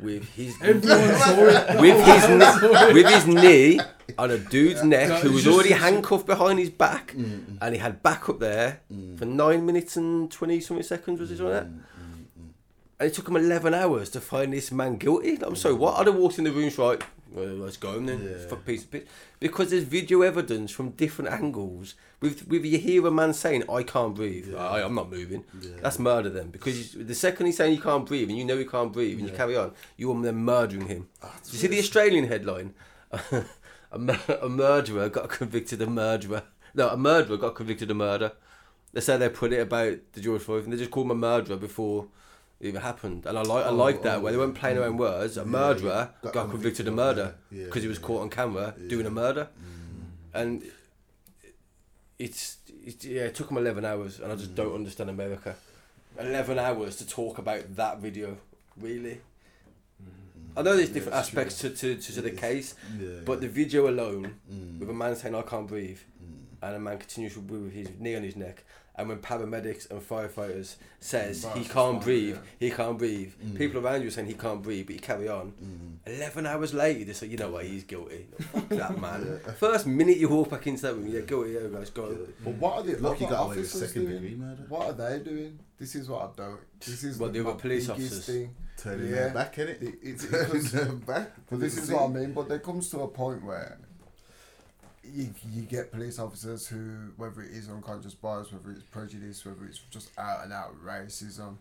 with his Everyone saw it. with his kn- with his knee on a dude's neck No, who was just- already handcuffed behind his back, Mm, and he had back up there mm, for nine minutes and twenty something seconds. Was something like that? mm, mm, mm. And it took him 11 hours to find this man guilty. I'm sorry, what? I'd have walked in the room, right? Well, let's go then. Yeah. Fuck piece of piss. Because there's video evidence from different angles. With, with you hear a man saying, I can't breathe. I, I'm not moving. Yeah. That's murder then. Because you- the second he's saying you can't breathe and you know he can't breathe and you carry on, you are then murdering him. Ah, you see the Australian headline? a, mur- a murderer got convicted of murderer. No, a murderer got convicted of murder. That's how they put it about the George Floyd thing. They just called him a murderer before even happened. And I like I Oh, like that oh, where they weren't playing their own words. A Yeah, murderer got got, convicted of murder murder. Yeah, because he was yeah. caught on camera Yeah. doing a murder. Mm. And it's, it's yeah, it took them eleven hours, and I just Mm. don't understand America. Eleven hours to talk about that video, really. I know there's different it's aspects to, to, to, the It case, Yeah. but the video alone, Mm. with a man saying I can't breathe, Mm. and a man continues with his knee on his neck, and when paramedics and firefighters says he can't breathe, yeah. he can't breathe, Mm. people around you are saying he can't breathe, but you carry on. Mm. Eleven hours later, they say, you know what, he's guilty. Fuck that man. Yeah. First minute you walk back into that room, yeah, guilty, yeah, guys, go. on. But what are the Lucky other got away with officers doing? murder. What are they doing? This is what I don't. This is What, the other my police officers? Thing. Turning Yeah. their back in it. It- it's- Turning because- their back. But this is what I mean. But there comes to a point where you, you get police officers who, whether it is unconscious bias, whether it's prejudice, whether it's just out and out racism,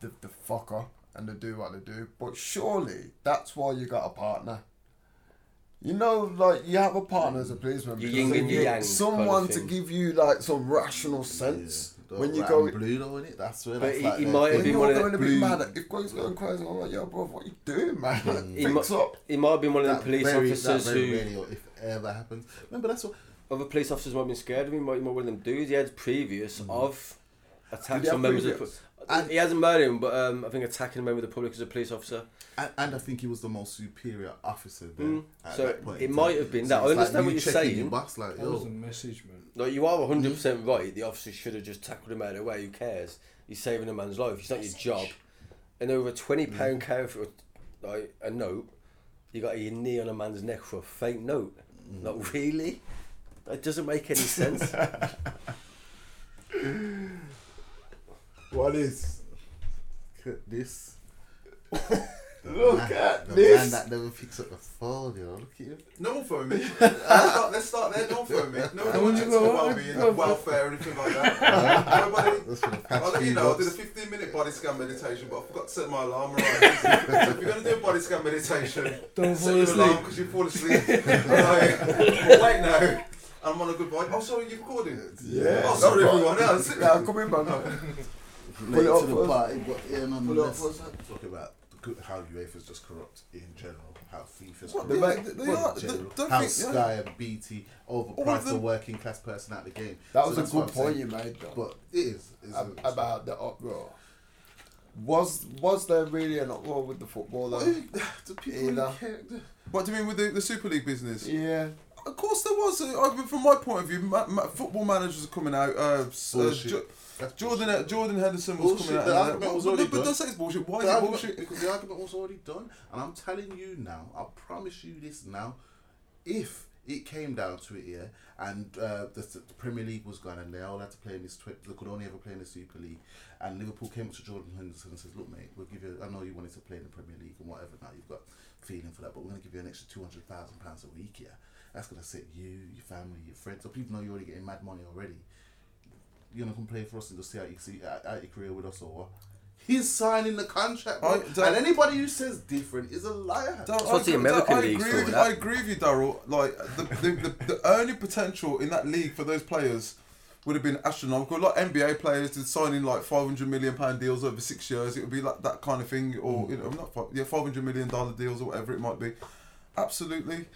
the, the fuck up and they do what they do. But surely that's why you got a partner. You know, like you have a partner as a policeman. Because yin they and yang kind of Someone to give you like some rational sense Yeah. when you go. and blue though, innit? That's where But that's he- like he their might have thing. When been you're one of going the a bit blue- mad, if Greg's going crazy, I'm like, oh, yo, bro, what you doing, man? Like, He fix mu- up. He might have been one of the police very- officers that very who. rarely, or if ever happens. Remember, that's what. Other police officers might have been scared of him, might be one of them dudes. He had previous of attacks on members of the previous? pu- he hasn't murdered him, but um, I think attacking a member of the public as a police officer. And, and I think he was the most superior officer there. Mm. at So that point it might have been So that. I it's like understand what you you're checking saying. your box, like, That was a message, man. Like you are 100 percent right. The officer should have just tackled him out of the way. Who cares? He's saving a man's life. It's not your job. And over a 20 pound count for like a note, you got your knee on a man's neck for a fake note. Not really. That doesn't make any sense. What is? look at. Look man, at the this. man that never picks up the phone, yo. Look at you. No one phone me. let's, start, let's start there. No one phone me. No one How would you wants go? about being Go- welfare or anything like that. Nobody. That's for the past I'll let you few know, I did a 15 minute body scan meditation, but I forgot to set my alarm right. so if you're going to do a body scan meditation, Don't set your asleep. alarm because you fall asleep. Alright. but wait now, I'm on a good bike. Oh, sorry, you're recording? It. Yeah. Oh, sorry, everyone. Yeah, sit Yeah, down. come in, man. Late Pull it up to the party, but yeah, no, Pull no, it up let's talk about the good- how UEFA's just corrupt in general, how FIFA's What, corrupt They they, they, in are, general, don't how think, Sky yeah. and BT All overpriced of the working class person out of the game. That So was a good point saying. you made, though. But it is. It's ab- a- about the uproar. Was was there really an uproar with the football though? the people care- What do you mean with the, the Super League business? Yeah. Of course there was. Uh, I- from my point of view, ma- ma- football managers are coming out. Uh, uh, Bullshit. That's Jordan bullshit. Jordan Henderson was Bullshit. coming out. The argument was but- already but, but done. don't say it's bullshit. Why The is it argument- bullshit? Because the argument was already done, and I'm telling you now. I promise you this now. If it came down to it, yeah, and uh, the, the Premier League was gone, and they all had to play in this, tw- they could only ever play in the Super League, and Liverpool came up to Jordan Henderson and says, "Look, mate, we'll give you. I know you wanted to play in the Premier League and whatever. Now you've got feeling for that, but we're going to give you an extra two hundred thousand pounds a week. Yeah, that's going to set you, your family, your friends. So people know you're already getting mad money already. You're gonna come play for us and just see how you see out, out your career with us or what? He's signing the contract, bro. I and anybody who says different is a liar. Dar- That's what the I- American I league's agree for, with you, that. I agree with you, Daryl. Like the, the, the, the earning potential in that league for those players would have been astronomical. A Like NBA players did signing like five hundred million pound deals over six years. It would be like that kind of thing, or you know, not five, yeah, five hundred million dollar deals or whatever it might be. Absolutely.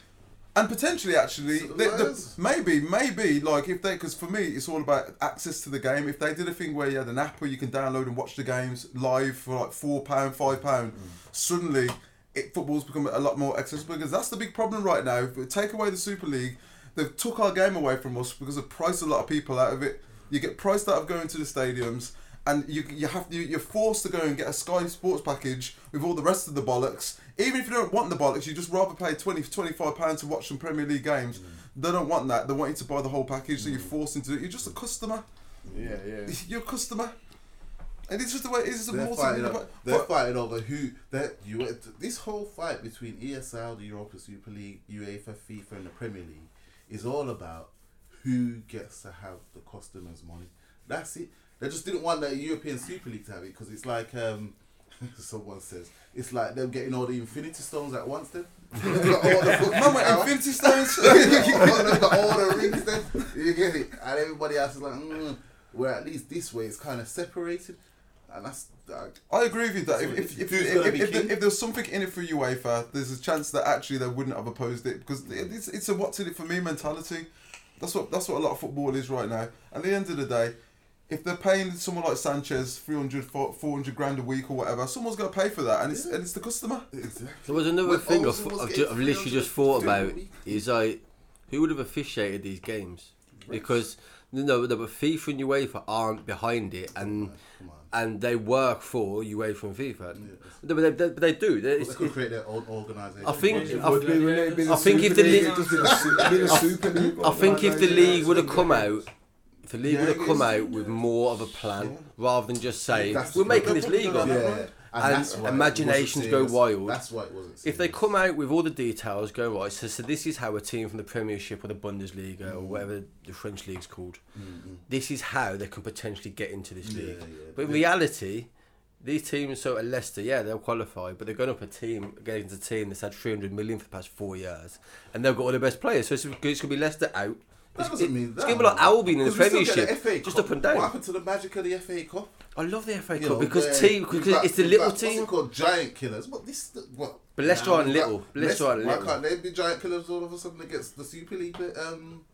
And potentially, actually, So the the, maybe, maybe, like if they, because for me, it's all about access to the game. If they did a thing where you had an app where you can download and watch the games live for like four pound, five pound, mm. suddenly it football's become a lot more accessible because that's the big problem right now. If we take away the Super League, they've took our game away from us because they've priced a lot of people out of it. You get priced out of going to the stadiums, and you you have you, you're forced to go and get a Sky Sports package with all the rest of the bollocks. Even if you don't want the bollocks, you just rather pay 20 25 pounds to watch some Premier League games. Mm. They don't want that. They want you to buy the whole package, so you're mm. forced into it. You're just a customer. Yeah, yeah. You're a customer. And it's just the way it is. They're fighting, over, they're but- fighting over who that you this whole fight between ESL, the Europa Super League, UEFA, FIFA, and the Premier League is all about who gets to have the customers' money. That's it. They just didn't want the European Super League to have it because it's like um, someone says it's like them getting all the Infinity Stones at once. Then They've got all the fucking Man, went power. Infinity Stones. They've got all the rings. Then you get it, and everybody else is like, mm. where at least this way it's kind of separated, and that's. I agree with you that So if if, if, if, gonna if, if, king? if there's something in it for UEFA, there's a chance that actually they wouldn't have opposed it because it's it's a what's in it for me mentality. That's what that's what a lot of football is right now. At the end of the day, if they're paying someone like Sanchez 300, 400 grand a week or whatever, someone's got to pay for that, and it's and it's the customer. exactly. There was another When thing I've, I've, ju- I've literally just thought about week. is like who would have officiated these games because no, no, but FIFA and UEFA aren't behind it and Come on. and they work for UEFA and FIFA. No, but they, they, but they do. They, But they could create their own organisation. I think- I- would be when it'd been I a think if the League, league- it'd just been a su- been a Super League I think if the league would have come out, if the league Yeah, would have come is. out with more of a plan rather than just saying That's- we're making this league up. Yeah, And that's why it imaginations go wild. That's why it wasn't. If they come out with all the details, go right. So, so this is how a team from the Premiership or the Bundesliga or Mm. whatever the French league's called. This is how they can potentially get into this league. yeah. But in reality, these teams, so at Leicester, yeah, they'll qualify, but they're going up a team against a team that's had 300 million for the past four years, and they've got all the best players. So it's, it's going to be Leicester out. That It's, doesn't it- mean it's that. going to be like Albion in the Premiership, just up and down. What happened to the magic of the FA Cup? I love the FA You Cup know, because team because it's the little team. called? Giant killers. What this? What? But Leicester we've got- little. Leicester aren't Why can't they be giant killers all of a sudden against the Super League um,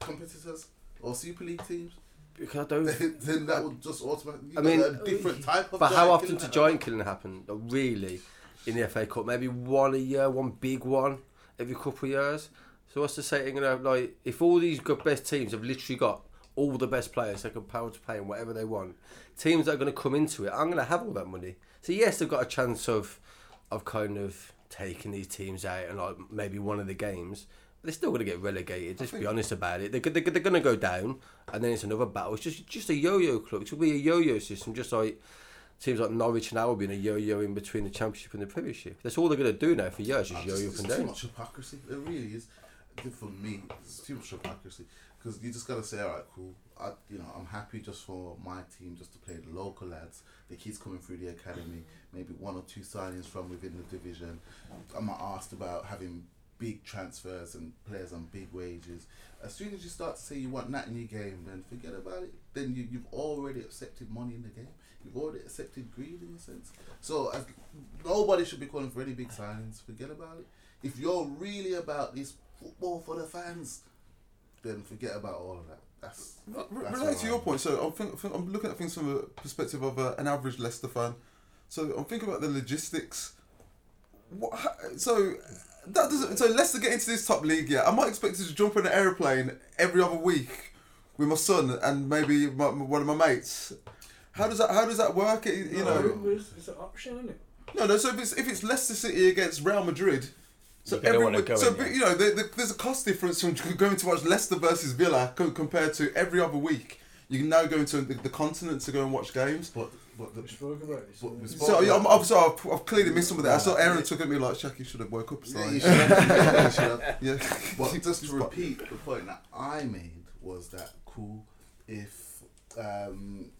competitors or Super League teams? Because I don't. then that would just automatically. I mean, a different type of. But how often does giant killing happen? Really, in the FA Cup, maybe one a year, one big one every couple of years. So what's the saying? You know, like if all these good best teams have literally got all the best players, they can power to play and whatever they want. Teams that are going to come into it, I'm going to have all that money. So yes, they've got a chance of, of kind of taking these teams out and like maybe one of the games. But they're still going to get relegated. Just be honest about it. They're, they're, they're going to go down, and then it's another battle. It's just just a yo-yo club. It will be a yo-yo system, just like teams like Norwich and Albion are yo-yo in between the Championship and the Premiership. That's all they're going to do now for years, just yo-yo up and there's too much hypocrisy. It really is. Think For me, it's too much of hypocrisy because you just gotta say, all right, cool. I, you know, I'm happy just for my team just to play the local lads, the kids coming through the academy, maybe one or two signings from within the division. I'm not asked about having big transfers and players on big wages. As soon as you start to say you want that in your game, then forget about it. Then you, you've already accepted money in the game. You've already accepted greed in a sense. So as, nobody should be calling for any big signings. Forget about it. If you're really about this football for the fans, then forget about all of that. That's, that's Related to your I'm- point, so I'm, think, think, I'm looking at things from a perspective of uh, an average Leicester fan. So I'm thinking about the logistics. What? ha- So that doesn't. So Leicester get into this top league. Yeah, I might expect to jump on an aeroplane every other week with my son and maybe my, one of my mates. How does that? How does that work? It- you know. it's, it's an option, isn't it? No, no. So if it's if it's Leicester City against Real Madrid, so You're gonna every wanna go so in, you know the, the, there's a cost difference from going to watch Leicester versus Villa co- compared to every other week. You can now go into the, the continent to go and watch games. But, but the, We spoke about this. but we didn't we? spoke So yeah, I'm, I'm sorry, I've, I've clearly missed some of that. I saw Yeah. Aaron took at me like, Shaq, you should have woke up. Yeah, you should have. you should have. Yeah. But just to repeat, the point that I made was that cool if um,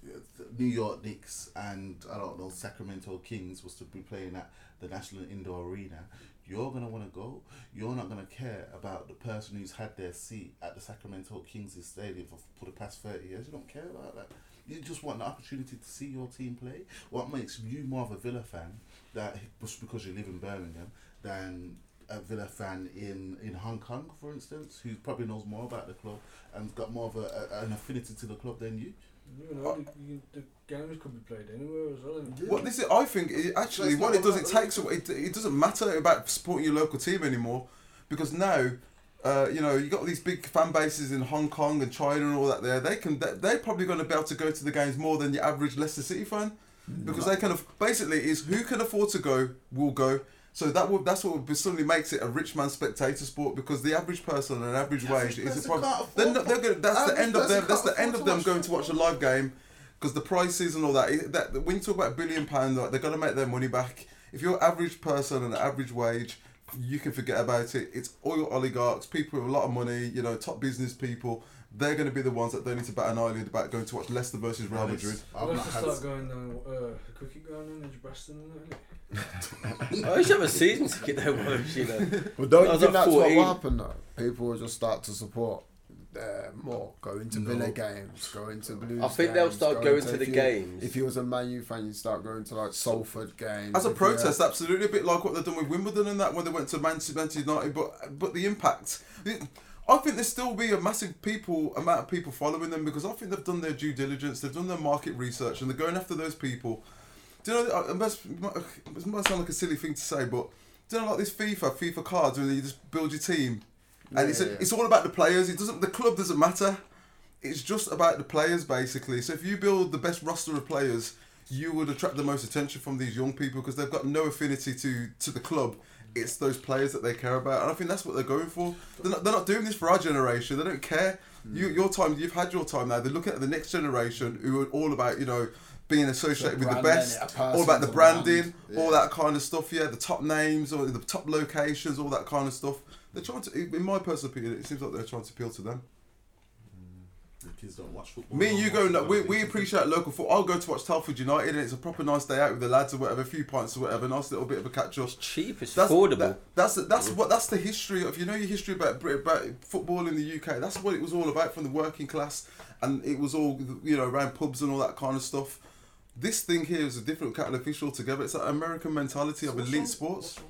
New York Knicks and I don't know Sacramento Kings was to be playing at the National Indoor Arena, you're gonna want to go. You're not gonna care about the person who's had their seat at the Sacramento Kings stadium for, for the past thirty years. You don't care about that. You just want the opportunity to see your team play. What makes you more of a Villa fan that just because you live in Birmingham than a Villa fan in, in Hong Kong, for instance, who probably knows more about the club and got more of a, a, an affinity to the club than you. You know, the, you, the games could be played anywhere as well. innit? What this is, I think, it, actually, That's what it does, it about- takes away. It, it doesn't matter about supporting your local team anymore, because now, uh, you know, you got these big fan bases in Hong Kong and China and all that. There, they can. They, they're probably going to be able to go to the games more than your average Leicester City fan, because they kind of basically is who can afford to go will go. So that will that's what suddenly makes it a rich man spectator sport because the average person on an average The average wage is a problem. They're not, they're gonna, that's the end of them. That's the end of them going to watch a live game. because the prices and all that, that when you talk about a billion pound, like, they're gonna make their money back. If you're average person and average wage, you can forget about it. It's oil oligarchs, people with a lot of money, you know, top business people. They're going to be the ones that don't need to bat an eyelid about going to watch Leicester versus Real Madrid. I've Let's not just had. start going down uh, cricket ground in Edgbaston and that. I used to have a season ticket there once, you know. But don't I you was think at that's what 14. will happen though? People will just start to support uh, more, going to No. Villa games, going to Blues. I think they'll games, start going to if the you- games. If you was a Man U fan, you'd start going to like Salford games. As a If you- protest, absolutely, a bit like what they've done with Wimbledon and that when they went to Manchester, Manchester United. But but the impact, I think there still be a massive people amount of people following them because I think they've done their due diligence, they've done their market research, and they're going after those people. Do you know? uh, It must, it might sound like a silly thing to say, but do you know like this FIFA, FIFA cards, where you just build your team, and it's Yeah, a, yeah. it's all about the players. It doesn't. The club doesn't matter. It's just about the players basically. So if you build the best roster of players, you would attract the most attention from these young people because they've got no affinity to to the club. It's those players that they care about, and I think that's what they're going for. They're not, they're not doing this for our generation. They don't care. You, mm. your time, you've had your time now. They're looking at the next generation who are all about you know being associated with the best, all about the branding, brand. all that kind of stuff. Yeah, the top names or the top locations, all that kind of stuff. They're trying to, in my personal opinion, it seems like they're trying to appeal to them. The kids don't watch football. Me and you watch go. football, We, we appreciate local football. I'll go to watch Telford United, and it's a proper nice day out with the lads or whatever. A few pints or whatever. Nice little bit of a catch up. It's cheap, it's That's affordable. that- that's that's what that's the history of. You know your history about Brit- about football in the UK. That's what it was all about from the working class, and it was all you know around pubs and all that kind of stuff. This thing here is a different kettle of fish altogether. It's that American mentality of elite sports.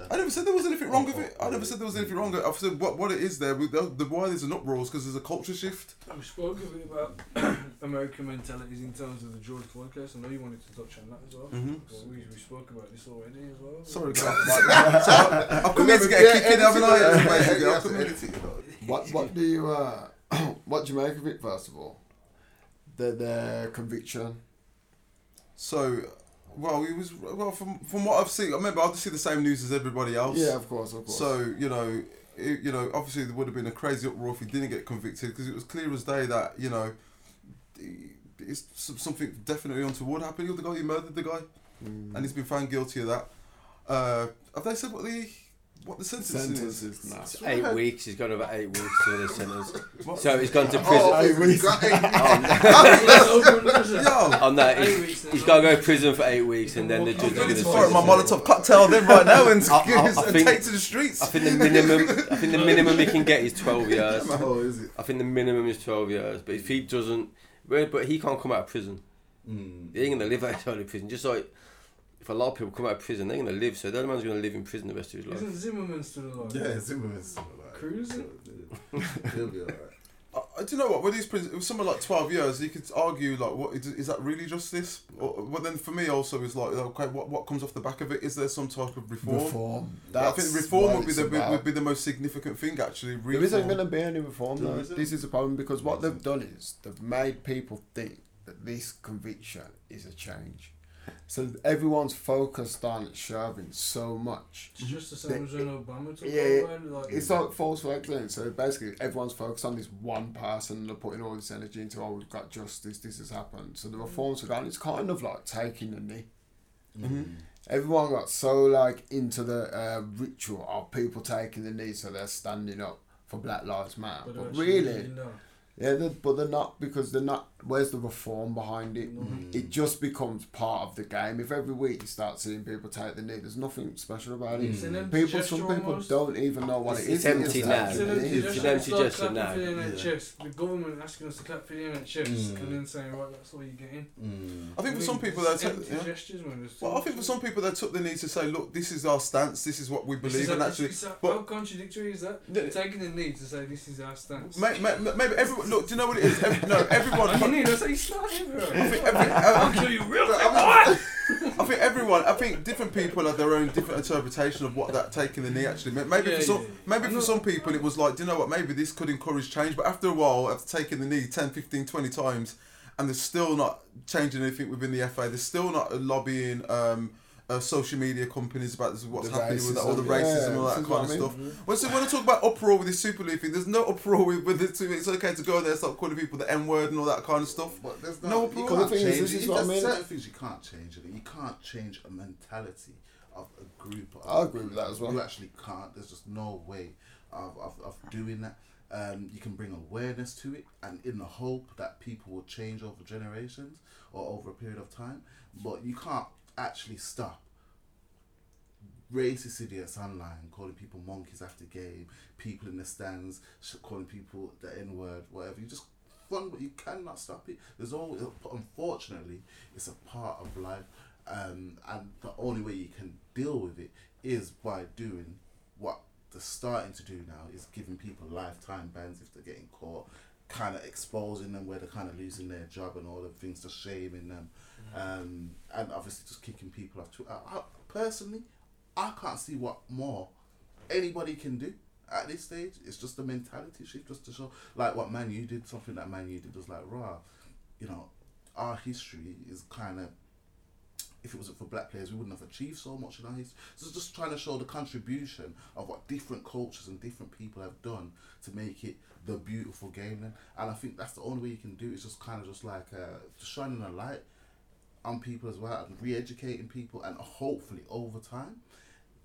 What- I never said there was anything wrong with it. I never said there was anything wrong. with it. I've said what what it is there. with The, the why there's an uproar is because there's a culture shift. We spoke a bit about American mentalities in terms of the George Floyd case. I know you wanted to touch on that as well. Mhm. But we, we spoke about this already as well. Sorry, guys. so I, I've come here to get a kick in, haven't I? That's basically- I've come here- What what do you uh, what do you make of it first of all? The the conviction. So, well, it was well from from what I've seen. I remember I just see the same news as everybody else. Yeah, of course, of course. So you know, it, you know, obviously there would have been a crazy uproar if he didn't get convicted because it was clear as day that you know, it's something definitely untoward happened. You're the guy who murdered the guy, Mm. and he's been found guilty of that. Uh, have they said what the what the sentence is? sentences now. It's eight weeks. He's gone over eight weeks to the sentence. What? So he's gone to prison. Oh, Eight weeks. got eight- On that, he's, weeks, he's got to go to prison for eight weeks, and then the judge is I'm going ready to to fire my sentence him. Molotov cocktail then right now and, I- I- I and think- take to the streets. I think the minimum. I think the minimum he can get is twelve years. Oh, is it? I think the minimum is twelve years. But if he doesn't, but he can't come out of prison. Mm. He ain't gonna live outside of prison. Just like if a lot of people come out of prison, they're gonna live. So the other man's gonna live in prison the rest of his life. Isn't Zimmerman still alive? Yeah, Zimmerman's still alive. Cruising? He'll be alright. Uh, do you know what? With these prisons, it was something like twelve years. You could argue like, what is, is that really justice? Or, but then for me also is like, okay, what what comes off the back of it? Is there some type of reform? Reform. I think reform would be the would, about. would be the most significant thing actually. Reform. There isn't going to be any reform though. isn't? This is a problem because what they've done is they've made people think that this conviction is a change. So everyone's focused on Chauvin so much. It's just the same as when Obama took Yeah, over. Like, It's like false flag thing. So basically, everyone's focused on this one person and they're putting all this energy into, oh, we've got justice, this has happened. So the reforms are gone. It's kind of like taking a knee. Mm-hmm. Everyone got so like into the uh, ritual of people taking the knee, so they're standing up for Black Lives Matter. but But, really, yeah, they're, but they're not because they're not. Where's the reform behind it? Mhm. It just becomes part of the game. If every week you start seeing people take the knee, there's nothing special about it. It's an empty People, some people almost. don't even know what It's- it it's empty now. It's an empty It's gesture. an empty gesture clapping now. for the Yeah. The government asking us to clap for the NHS Mm. and then saying, right, that's all you're getting. Mm. I think for some people it's that's empty yeah. gestures, man. It's Well, I think for some people they took the knee to say, look, this is our stance. This is what we believe, and actually, but- how contradictory is that? Taking the knee to say this is our stance. May, may, maybe everyone. Look, do you know what it is? No, I everyone. mean, that's how you started, bro. I think every, kill you real quick. What? I think everyone. I think different people have their own different interpretation of what that taking the knee actually meant. Maybe Yeah, for some, yeah. maybe for some people it was like, do you know what? Maybe this could encourage change. But after a while, after taking the knee 10, 15, 20 times, and they're still not changing anything within the FA. They're still not lobbying um, uh, social media companies about this, what's The happening with that, all the racism, racism yeah, and all that kind of I stuff. mean. Well, so when I talk about uproar with this Super League thing, there's no uproar with, with it. It's okay to go there and start calling people the N word and all that kind of stuff. But there's No, no, but you the can't thing is, change this it. is what I mean. certain things you can't change. It. You can't change a mentality of a group. Of I agree with that as well. You actually can't. There's just no way of, of, of doing that. Um, you can bring awareness to it, and in the hope that people will change over generations or over a period of time. But you can't actually stop racist idiots online calling people monkeys after game, people in the stands calling people the N word, whatever. You just fun, but you cannot stop it. There's always, unfortunately, it's a part of life, um, and the only way you can deal with it is by doing what they're starting to do now is giving people lifetime bans if they're getting caught. Kind of exposing them where they're kind of losing their job and all the things, just shaming them, um, and obviously just kicking people off. Twitter. I, personally, I can't see what more anybody can do at this stage. It's just a mentality shift, just to show like what Man U did. Something that Man U did was like, raw. You know, our history is kind of. If it wasn't for black players, we wouldn't have achieved so much in our history. So just trying to show the contribution of what different cultures and different people have done to make it the beautiful game. And I think that's the only way you can do. it, Is just kind of just like uh, shining a light on people as well and re-educating people and hopefully over time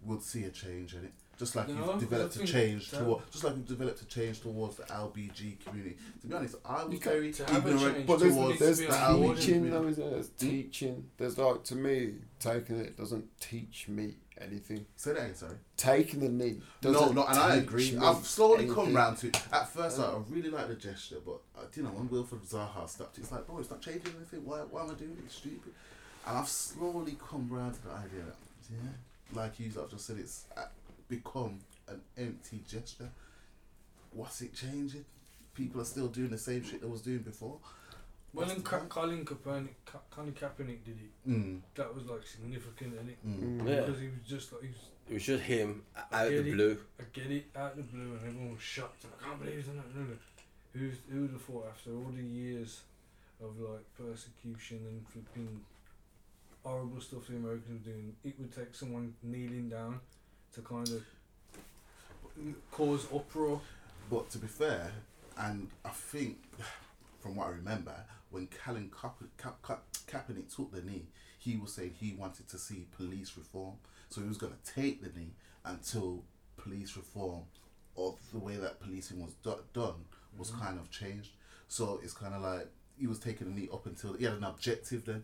we'll see a change in it just like You you've developed I a think change that- toward, just like you've developed a change towards the LBG community to be honest I was You very to have a ignorant change But there's, towards there's be the LBG teaching community. though, isn't there? There's teaching. There's like to me, taking it doesn't teach me anything. say that again sorry Taking the knee. no doesn't no and I agree I've slowly anything. come round to it at first like, I really like the gesture but uh, you know when Wilfried Zaha stopped it's like bro it's not changing anything why, why am I doing it it's stupid and I've slowly come round to the idea that yeah like you I've just said it's uh, become an empty gesture what's it changing people are still doing the same shit they was doing before Well, What's when the Ka- point? Colin Kaepernick, Ka- Colin Kaepernick did it, mm. that was like significant, and it Mm. Mm. Yeah. because he was just like he was. It was just him out Get of the it. blue. I get it out of the blue, and everyone was shocked. And I can't believe he's done that. No, no. Who's who would have thought after all the years of like persecution and flipping horrible stuff the Americans were doing, it would take someone kneeling down to kind of cause uproar. But to be fair, and I think from what I remember, when Colin Kaep- Ka- Ka- Kaepernick took the knee, he was saying he wanted to see police reform. So he was going to take the knee until police reform of the way that policing was do- done was mm-hmm. kind of changed. So it's kind of like he was taking the knee up until he had an objective then.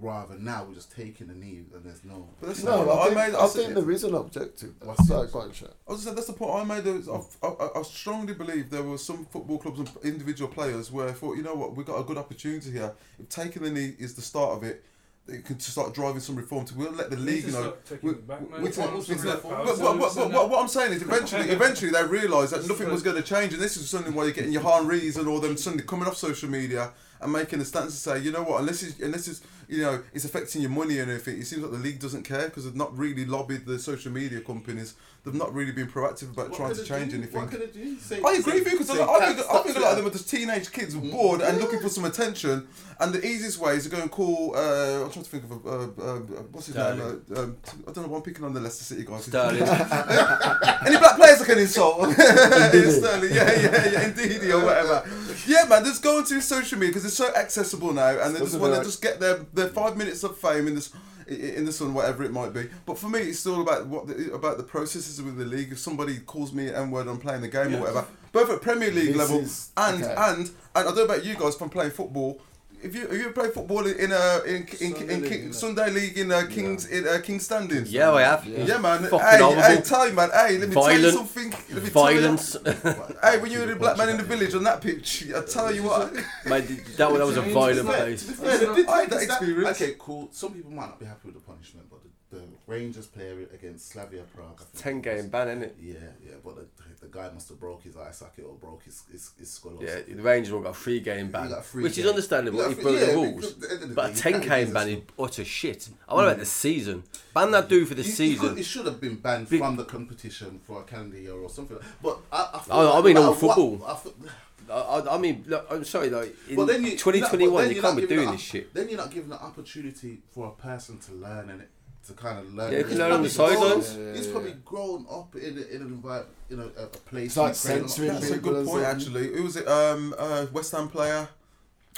Rather now we're just taking the knee and there's no. But that's No, not, I, think, made. I think there is an objective. What's Sorry, go on, Shat. I was just saying, that's the point I made. There was, mm. I, I, I strongly believe there were some football clubs and individual players where I thought, you know what, we've got a good opportunity here. If taking the knee is the start of it, it can start driving some reform to. We'll let the league Need to know. taking we- back, man. Which one? It's of not- that But, but, but, but, what, I'm saying is, eventually, eventually they realised that nothing was going to change, and this is something why you're getting your Henrys and all them suddenly coming off social media and making a stance to say, you know what, unless it's, unless it's, you know, it's affecting your money and everything, it seems like the league doesn't care because they've not really lobbied the social media companies. They've not really been proactive about What trying to change do? anything. What could it do? Say- I agree say- with you because I, I think I think a lot of them are just teenage kids bored and looking for some attention. And the easiest way is to go and call. Uh, I'm trying to think of a, uh, uh, what's his name. Sterling. Uh, um, I don't know. why I'm picking on the Leicester City guys. Sterling. Any black players I can insult? Sterling, yeah, yeah, yeah, indeed, or whatever. Yeah, man, just go onto social media because it's so accessible now, and they just want to just get their their five minutes of fame in this. In the sun, whatever it might be, but for me, it's still about what the, about the processes with the league. If somebody calls me N word, I'm playing the game or whatever. Both at Premier League This level is- and okay. and and I don't know about you guys from playing football. If you if you play football in a in in, Sunday in, League, King. Sunday League in uh, Kings in uh, King's standings. Yeah, I have. Yeah. Yeah, man. Fucking hey, horrible. hey, tell you, man. Hey, let me tell you something. Let me tell you- Violence. Hey, when you were the black man in the village on that pitch, I tell you what. Mate, that, that was a violent place. To be fair, they did I had that experience. Okay, cool. Some people might not be happy with the punishment, but the, Rangers player against Slavia Prague. Ten it game ban, innit? Yeah, yeah, but the, the guy must have broke his eye socket or broke his his, his skull. Yeah, something. the Rangers one got a free game ban, He got a free which is understandable. He broke free- the rules. the end of the But a 10 game ban it. is utter shit. I want about the mm. season. Ban that dude for the He- he season. It should have been banned Big- from the competition for a calendar year or something. Like But I, I, Oh, I like mean no all what- football. I feel- I, I, I mean, look, I'm sorry, like, in But then you, 2021, but then you can't be doing this shit. Then you're not giving the opportunity for a person to learn it. To kind of learn. Yeah, you can He's learn on the probably grown- sidelines. Yeah, He's probably grown up in, a, in an environment, you know, a, a place. It's like he's grown up. censoring That's a good point, actually. Who was it? Um, uh, West Ham player,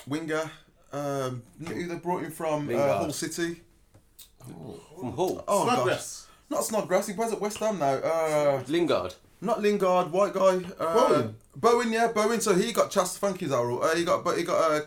winger. Um, who they brought him from uh, Hull City? From Hull. Oh gosh, Snodgrass. not Snodgrass. He plays at West Ham now. Uh, Lingard. not Lingard, white guy. Uh, Bowen. Bowen, yeah, Bowen. So he got chast. Thank you, Zarrell. Uh, he got, but he got. Uh,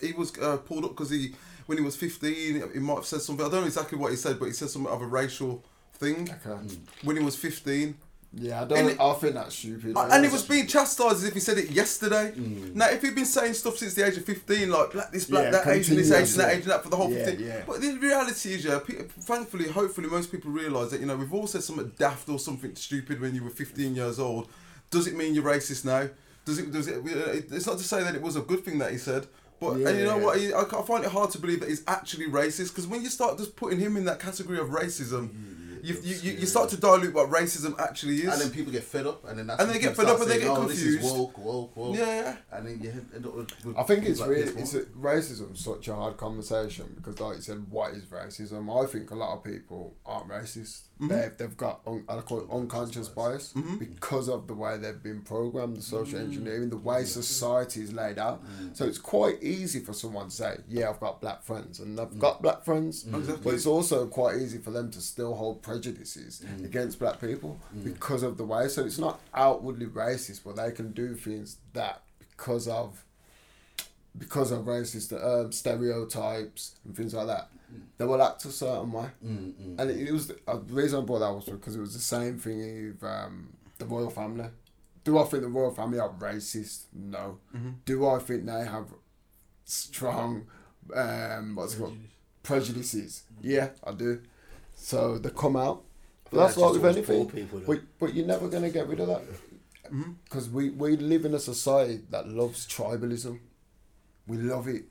he was uh, pulled up because he, when he was fifteen, he might have said something. I don't know exactly what he said, but he said something of a racial thing Okay. when he was fifteen. Yeah, I don't. And it- I think that's stupid. And he was being chastised as if he said it yesterday. Mm. Now, if he'd been saying stuff since the age of 15, like black this, black Yeah, that, Asian this, Asian that. Asian that, for the whole Yeah, 15. yeah. But the reality is, yeah, pe- thankfully, hopefully, most people realise that, you know, we've all said something daft or something stupid when you were 15 years old. Does it mean you're racist now? Does it, does it, it's not to say that it was a good thing that he said. But and you know what? He, I I find it hard to believe that he's actually racist because when you start just putting him in that category of racism, mm, you, you, you, you start to dilute what racism actually is. And then people get fed up, and then that's And they get fed up and they get oh, This is confused. woke, woke, woke. yeah. And then you end up with. with I think it's like really it's a, racism such a hard conversation because, like you said, what is racism? I think a lot of people aren't racist. Mm-hmm. They've, they've got un, I call it unconscious bias because of the way they've been programmed, the social Mm-hmm. engineering, the way society is laid out. So it's quite easy for someone to say, "Yeah, I've got black friends," and I've got black friends, Mm. Exactly. but it's also quite easy for them to still hold prejudices against black people because of the way. So it's not outwardly racist, but they can do things that because of because of racist um, stereotypes and things like that, they will act a certain way. Mm, mm. And it, was uh, the reason I brought that was because it was the same thing with um, the royal family. Do I think the royal family are racist? No. Do I think they have strong um, what's it called prejudices? Yeah, I do. So they come out. But that's like with anything. People. But, but you're never going to get rid of that. Because we, we live in a society that loves tribalism. We love it.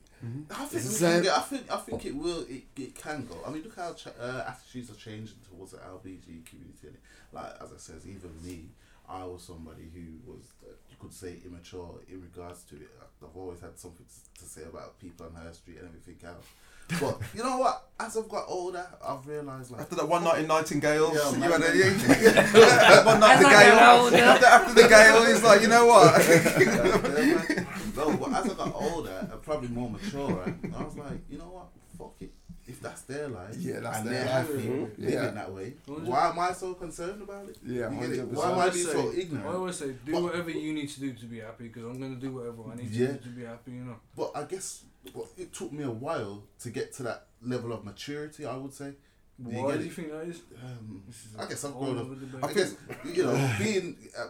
I think, we can get, I think I think it will it, it can go. I mean, look how ch- uh, attitudes are changing towards the LBG community. innit? Like as I says, even me, I was somebody who was uh, you could say immature in regards to it. I've always had something to, to say about people on High Street and everything else. But you know what? As I've got older, I've realised like After that one night in Nightingale, Yeah, you had a yeah, one night As the I Gale. After, after the Gale, he's like, you know what? no, but as I got older and probably more mature, I was like, you know what? Fuck it. If that's their life, Yeah, that's and their they're life. happy Mhm. living Yeah. that way, Hundred- why am I so concerned about it? Yeah, it? 100%. Why am I always being say- so I ignorant? always say, do But- whatever you need to do to be happy because I'm going to do whatever I need to do to be happy, you know. But I guess well, it took me a while to get to that level of maturity. I would say. Do Why get do you think that is? Um, is I a guess I've whole grown up. I guess you know being. Uh,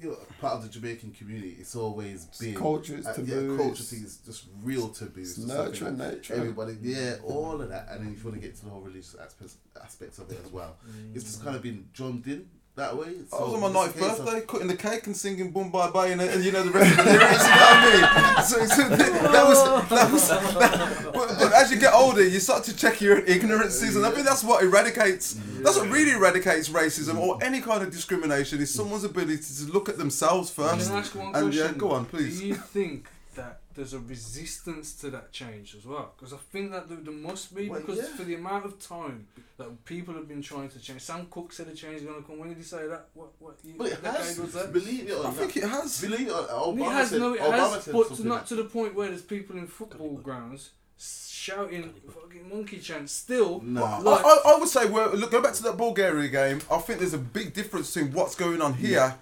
you know, part of the Jamaican community, it's always been culture, it's uh, taboo, Yeah, culture it's- is just real taboo. It's just something nurture, that nature. Everybody, yeah, all of that, and then if you want to get to the whole religious aspects aspects of it as well, it's just kind of been drummed in that way. I was on my ninth case of- birthday, cutting the cake and singing "Boom Bye Bye" and, and you know the rest of the lyrics. You know what I mean? So, so that was that was. but, but as you get older, you start to check your ignorances, and I think that's what eradicates. That's what really eradicates racism or any kind of discrimination is someone's ability to look at themselves first. Can I ask one And question? yeah, go on, please. Do you think that there's a resistance to that change as well? Because I think that there, there must be, Well, because yeah. for the amount of time that people have been trying to change. Sam Cooke said a change is going to come. When did he say that? What, what But it has, believe it or I not. think it has. Believe it or Obama it has said, no, it Obama has, but not like- to the point where there's people in football grounds shouting fucking monkey chants. Still. I, like, I, I would say, well, look, go back to that Bulgaria game. I think there's a big difference between what's going on here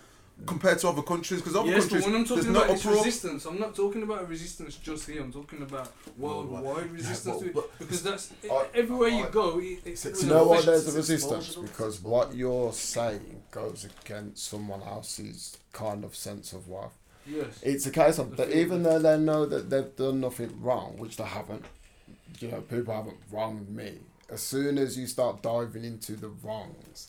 compared to other countries. Because other yes, but countries, when I'm there's talking no about its resistance, I'm not talking about a resistance just here. I'm talking about worldwide resistance to it. Because that's I- everywhere you go. It, it's It's You will know why there's a resistance? Because what you're saying goes against someone else's kind of sense of worth. Yes. It's a case of that even though they know that they've done nothing wrong, which they haven't, you know, people haven't wronged me. As soon as you start diving into the wrongs,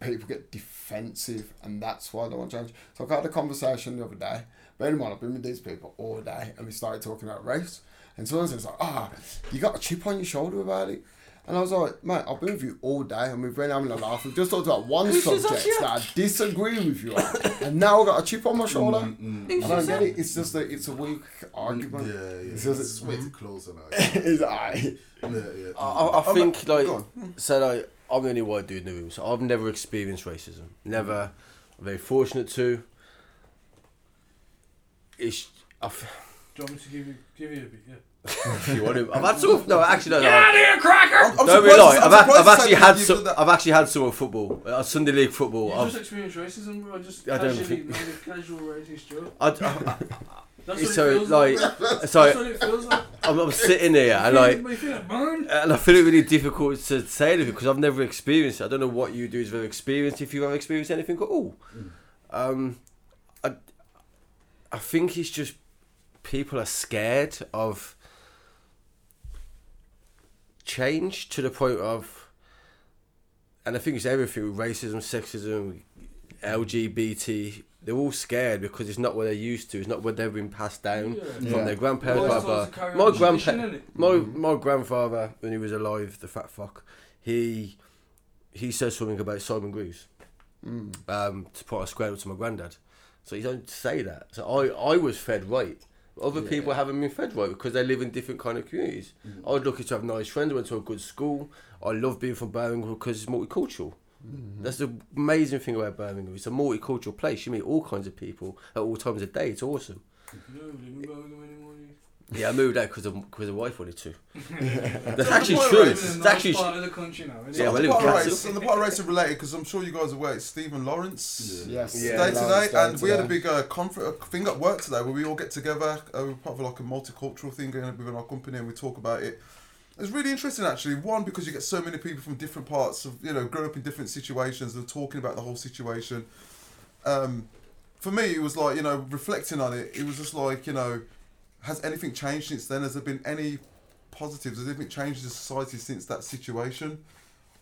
people get defensive, and that's why they want to change. So I had a conversation the other day. Bear in mind, I've been with these people all day, and we started talking about race. And someone says like, "Ah, you got a chip on your shoulder about it," And I was like, mate, I've been with you all day and we've been having a laugh. We've just talked about one subject that I disagree with you on. And now I've got a chip on my shoulder. Mm, mm, mm. I don't get it. It's just that it's a weak argument. Yeah, yeah. It's It's, just- way too close on that. it's alright. Yeah, yeah. I, I, oh, I think like go so like I'm the only white dude in the room, so I've never experienced racism. Never. I'm very fortunate to. It's I've, Do you want me to give you give you a bit? Yeah. if you want to, I've had some. No, actually, no. no. here, cracker! I'm, I'm Don't be surprised- lying. I'm I've, had, surprised I've actually had some. that. I've actually had some football, uh, Sunday league football. You I've, just experienced racism, bro. I just I don't think- made a casual racist joke. I, I, That's it's what it so feels like, That's so what it feels like. I'm, I'm sitting here and like, You feel like, man. and I feel it really difficult to say anything because I've never experienced it. I don't know what you do is very experienced. If you have experienced anything at all, um, I, I think it's just people are scared of change to the point of, and I think it's everything: racism, sexism, LGBT. They're all scared because it's not what they're used to. It's not what they've been passed down Yeah. from Yeah. their grandparents. Always Blah, told blah. to carry My on the tradition, grandpa, my mm-hmm. my grandfather, when he was alive, the fat fuck, he he says something about Simon Greaves mm. um, to put a square up to my granddad. So you don't say that. So I, I was fed right. Other people haven't been fed right because they live in different kind of communities. I was lucky to have nice friends. I went to a good school. I love being from Birmingham because it's multicultural. That's the amazing thing about Birmingham. It's a multicultural place. You meet all kinds of people at all times of day. It's awesome. No, Birmingham Yeah, I moved out because because the wife wanted to. That's So actually true. of It's a nice actually part of the country now. innit? Yeah, on well, the it was part of Castle. race, on the part of race and related, because I'm sure you guys are aware, it's Stephen Lawrence. Yes. Yeah. Day today, Day and we had a big uh, confer- uh, thing at work today where we all get together. Uh, we're part of like a multicultural thing going on within our company, and we talk about it. It's really interesting, actually. One because you get so many people from different parts of you know, grown up in different situations and talking about the whole situation. Um, for me, it was like you know, reflecting on it. It was just like you know, has anything changed since then? Has there been any positives? Has anything changed in society since that situation?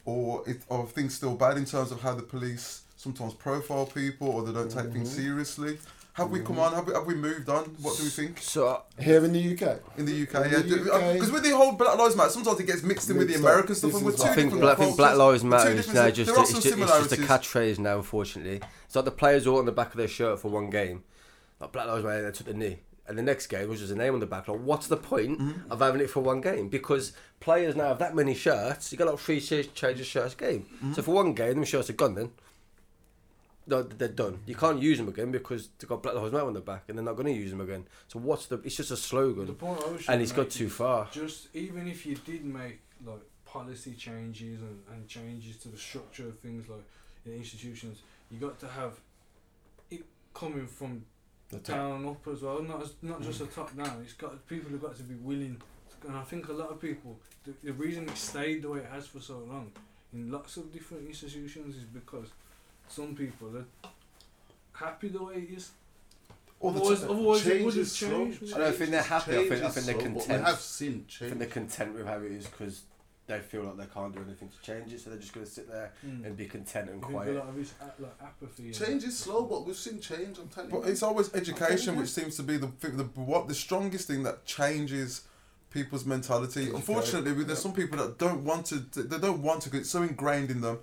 or it, or are things still bad in terms of how the police sometimes profile people or they don't take things seriously? Have we come on? Have we, have we moved on? What do we think so. Here in the UK. in the UK? In yeah, the UK. because with the whole Black Lives Matter, sometimes it gets mixed in with the Mixed up. American stuff, and we're two I think, different Black, I think Black. Lives Matter is now just, there it's, just it's just a similarities. catchphrase now, unfortunately. It's like the players all on the back of their shirt for one game. Like Black Lives Matter, they took the knee. And the next game was just a name on the back. Like, what's the point Mm-hmm. of having it for one game? Because players now have that many shirts. You got like three sh- changes shirts a game. Mm-hmm. So for one game, them shirts are gone then. No, they're done. You can't use them again because they've got Black Lives Matter on the back, and they're not going to use them again. So what's the? It's just a The slogan, point I was and it's got too far. Just even if you did make like policy changes and, and changes to the structure of things like in institutions, you got to have it coming from the down up as well, not as, not just mm. a top down. It's got people have got to be willing, to, and I think a lot of people. The, the reason it stayed the way it has for so long in lots of different institutions is because some people are happy the way it is. All the Otherwise, time. otherwise it wouldn't is slow. change. I don't think they're happy. I think- I think they're content. We have seen I change. think they're content with how it is because they feel like they can't do anything to change it, so they're just going to sit there Mm. and be content and I a quiet. lot of it's like apathy. Change is slow, but we've seen change. I'm telling But you. it's always education, which seems to be the, the what the strongest thing that changes people's mentality. Unfortunately, there's some people that don't want to. They don't want to. 'cause It's so ingrained in them.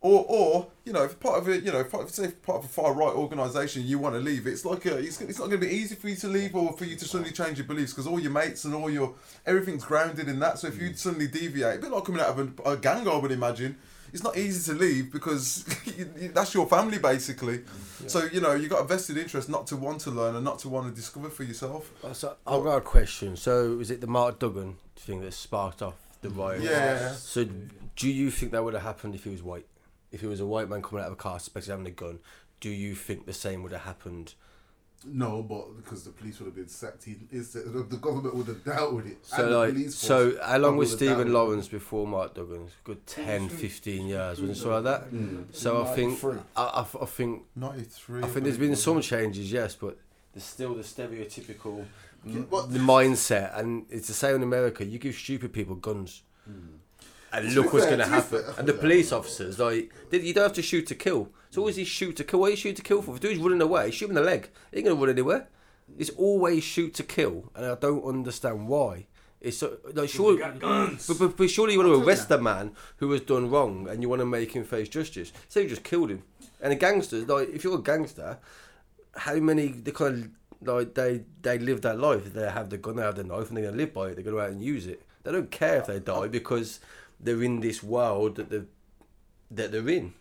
Or, or you know, if part of it, you know, if say part of a far right organisation, you want to leave. It's like a, it's, it's not going to be easy for you to leave or for you to suddenly change your beliefs because all your mates and all your everything's grounded in that. So if you mm. suddenly deviate, a bit like coming out of a, a gang, I would imagine. It's not easy to leave because you, you, that's your family basically. Mm. So you know you got a vested interest not to want to learn and not to want to discover for yourself. Uh, So I've got a question. So is it the Mark Duggan thing that sparked off the mm. riot? Yeah. So do you think that would have happened if he was white? If it was a white man coming out of a car, especially having a gun, do you think the same would have happened? No, but because the police would have been sacked, he, is the, the government would have dealt with it. So and the like, so force how long was would Stephen. Lawrence before Mark Duggan? Good 10, 15 years, wasn't it? Mm. Something like that. Mm. So I think, I, I, I think, Ninety three. I think there's been some changes, yes, but there's still the stereotypical Yeah, but- the mindset, and it's the same in America. You give stupid people guns, mm. And To look what's going to to happen. fair- And the police officers, like, they- you don't have to shoot to kill. It's always these shoot to kill. What do you shoot to kill for? If the dude's running away, shoot him in the leg. He ain't going to run anywhere. It's always shoot to kill, and I don't understand why. It's so, like We sure, got guns. but, but, but surely you want to arrest a man who has done wrong and you want to make him face justice. So you just killed him. And the gangsters, like if you're a gangster, how many they kind of like they they live their life. They have the gun, they have the knife, and they're gonna live by it. They're gonna go out and use it. They don't care if they die oh. because they're in this world that they that they're in.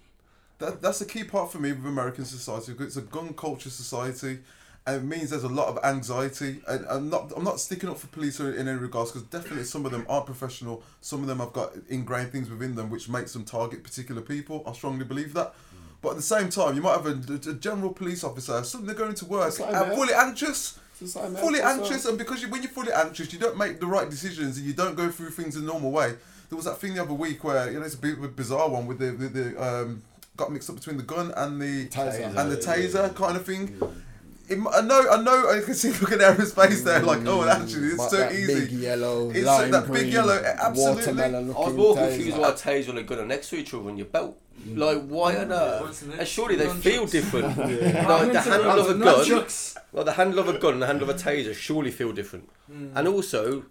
That, that's the key part for me with American society. because It's a gun culture society, and it means there's a lot of anxiety. And I'm not I'm not sticking up for police in any regards because definitely some of them aren't professional. Some of them have got ingrained things within them which makes them target particular people. I strongly believe that. But at the same time, you might have a, a general police officer suddenly going to work It's like and uh, fully anxious. It's fully as well. anxious, and because you, when you're fully anxious, you don't make the right decisions and you don't go through things in the normal way. There was that thing the other week where you know it's a bit of a bizarre one with the with the um, got mixed up between the gun and the Taser. and the taser kind of thing. It, I know, I know. I can see look at Aaron's face there, like, oh, mm. actually, it's Like so that easy. Big yellow, It's lime that big green, yellow, absolutely. Watermelon I was looking more taser. confused why a taser and a gun are next to each other on your belt. Mm. Like why on earth? And surely they feel different. I'm Like the handle of a gun, nunchucks. like the handle of a gun and the handle of a taser surely feel different. And also,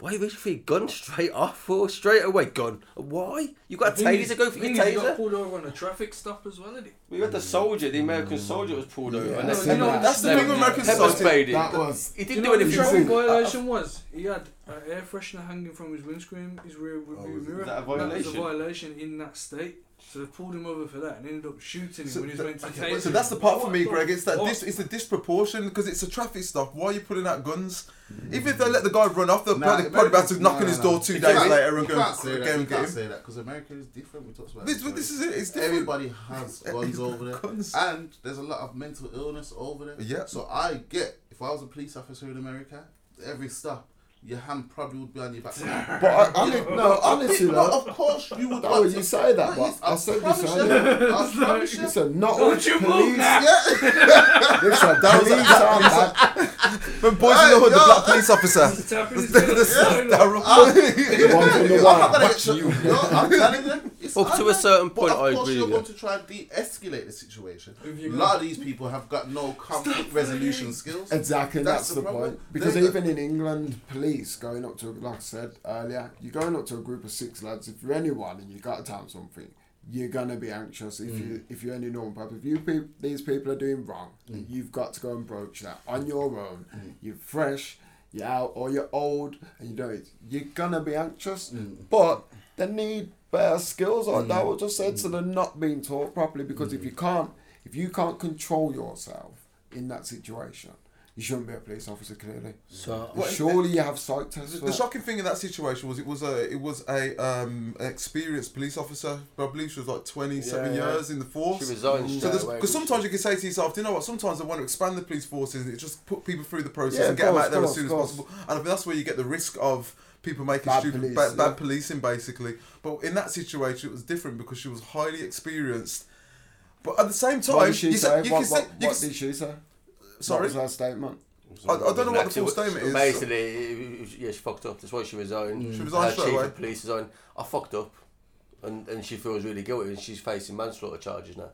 why you reach for your gun straight off or straight away gun? Why? You got a The is- taser go for your thing is, He got pulled over on a traffic stop as well, did he? We got the soldier, the American soldier was pulled over. Yeah. and No, they you know, That's the they thing with American pepper society. sprayed him. That was He didn't you do know what the anything traffic violation was? He had an air freshener hanging from his windscreen, his rear, oh, rear Oh, is mirror. that a violation? That was a violation? violation in that state. So they pulled him over for that and ended up shooting him So, when he was th- meant to okay, taser so that's the him. part for me, What Greg. It's that fuck? dis- it's the disproportion because it's a traffic stop. Why are you pulling out guns? Mm. Even if they let the guy run off, they'll Nah, probably, probably about to Americans- knock nah, on his nah, door nah. two You days can't- later and go can't say go that. You and get can't say that because America is different. We talked about This, this. this is it. It's different. Everybody has guns over there, Guns. and there's a lot of mental illness over there. Yeah. So I get if I was a police officer in America, every stop, your hand probably would be on your back. But I, I mean, no, honestly, no, though. of course you would. Oh, you say that, but I said this promise you. earlier. I promise you. Listen, not all Don't you move police. now. Listen, That was police a- are bad. When boys in Hey, the hood, the black police officer. He's tapping his The- foot. the- the- Daryl. The one from the I'm one. gonna Watch get you. I'm telling them. It's Up to a certain point, but of I course agree You're with going you. to try and de-escalate the situation. A lot of these people have got no conflict resolution skills. Exactly, That's that's, the the, point. Because They- even in England, police going up to, like I said earlier, you're going up to a group of six lads. If you're anyone and you've got to tell them something, you're gonna be anxious. If you mm. if you're any normal person, if you peop these people are doing wrong, mm. you've got to go and broach that on your own. Mm. You're fresh, you're out, or you're old, and you don't. You're gonna be anxious, but they need better skills like that. What just said, so they're not being taught properly. Because if you can't, if you can't control yourself in that situation, you shouldn't be a police officer. Clearly, So mm. Well, surely you have psych tests. The, the shocking thing in that situation was it was a it was a um an experienced police officer. But I believe she was like twenty seven Yeah, yeah. years in the force. she resigned So because sometimes you can say to yourself, do you know what? Sometimes I want to expand the police forces and just put people through the process Yeah, and of get them out there as course, soon as possible. And I think that's where you get the risk of people making Bad stupid police, bad, bad yeah. policing basically. But in that situation, it was different because she was highly experienced. But at the same time, What did she you, say? sa- you what can say, what, what did she say? What sorry. was her statement? I, I don't know what the full statement is. Basically, yeah, she fucked up. That's why she resigned. She resigned Her straight chief away. of police resigned. I fucked up, and and she feels really guilty, and she's facing manslaughter charges now,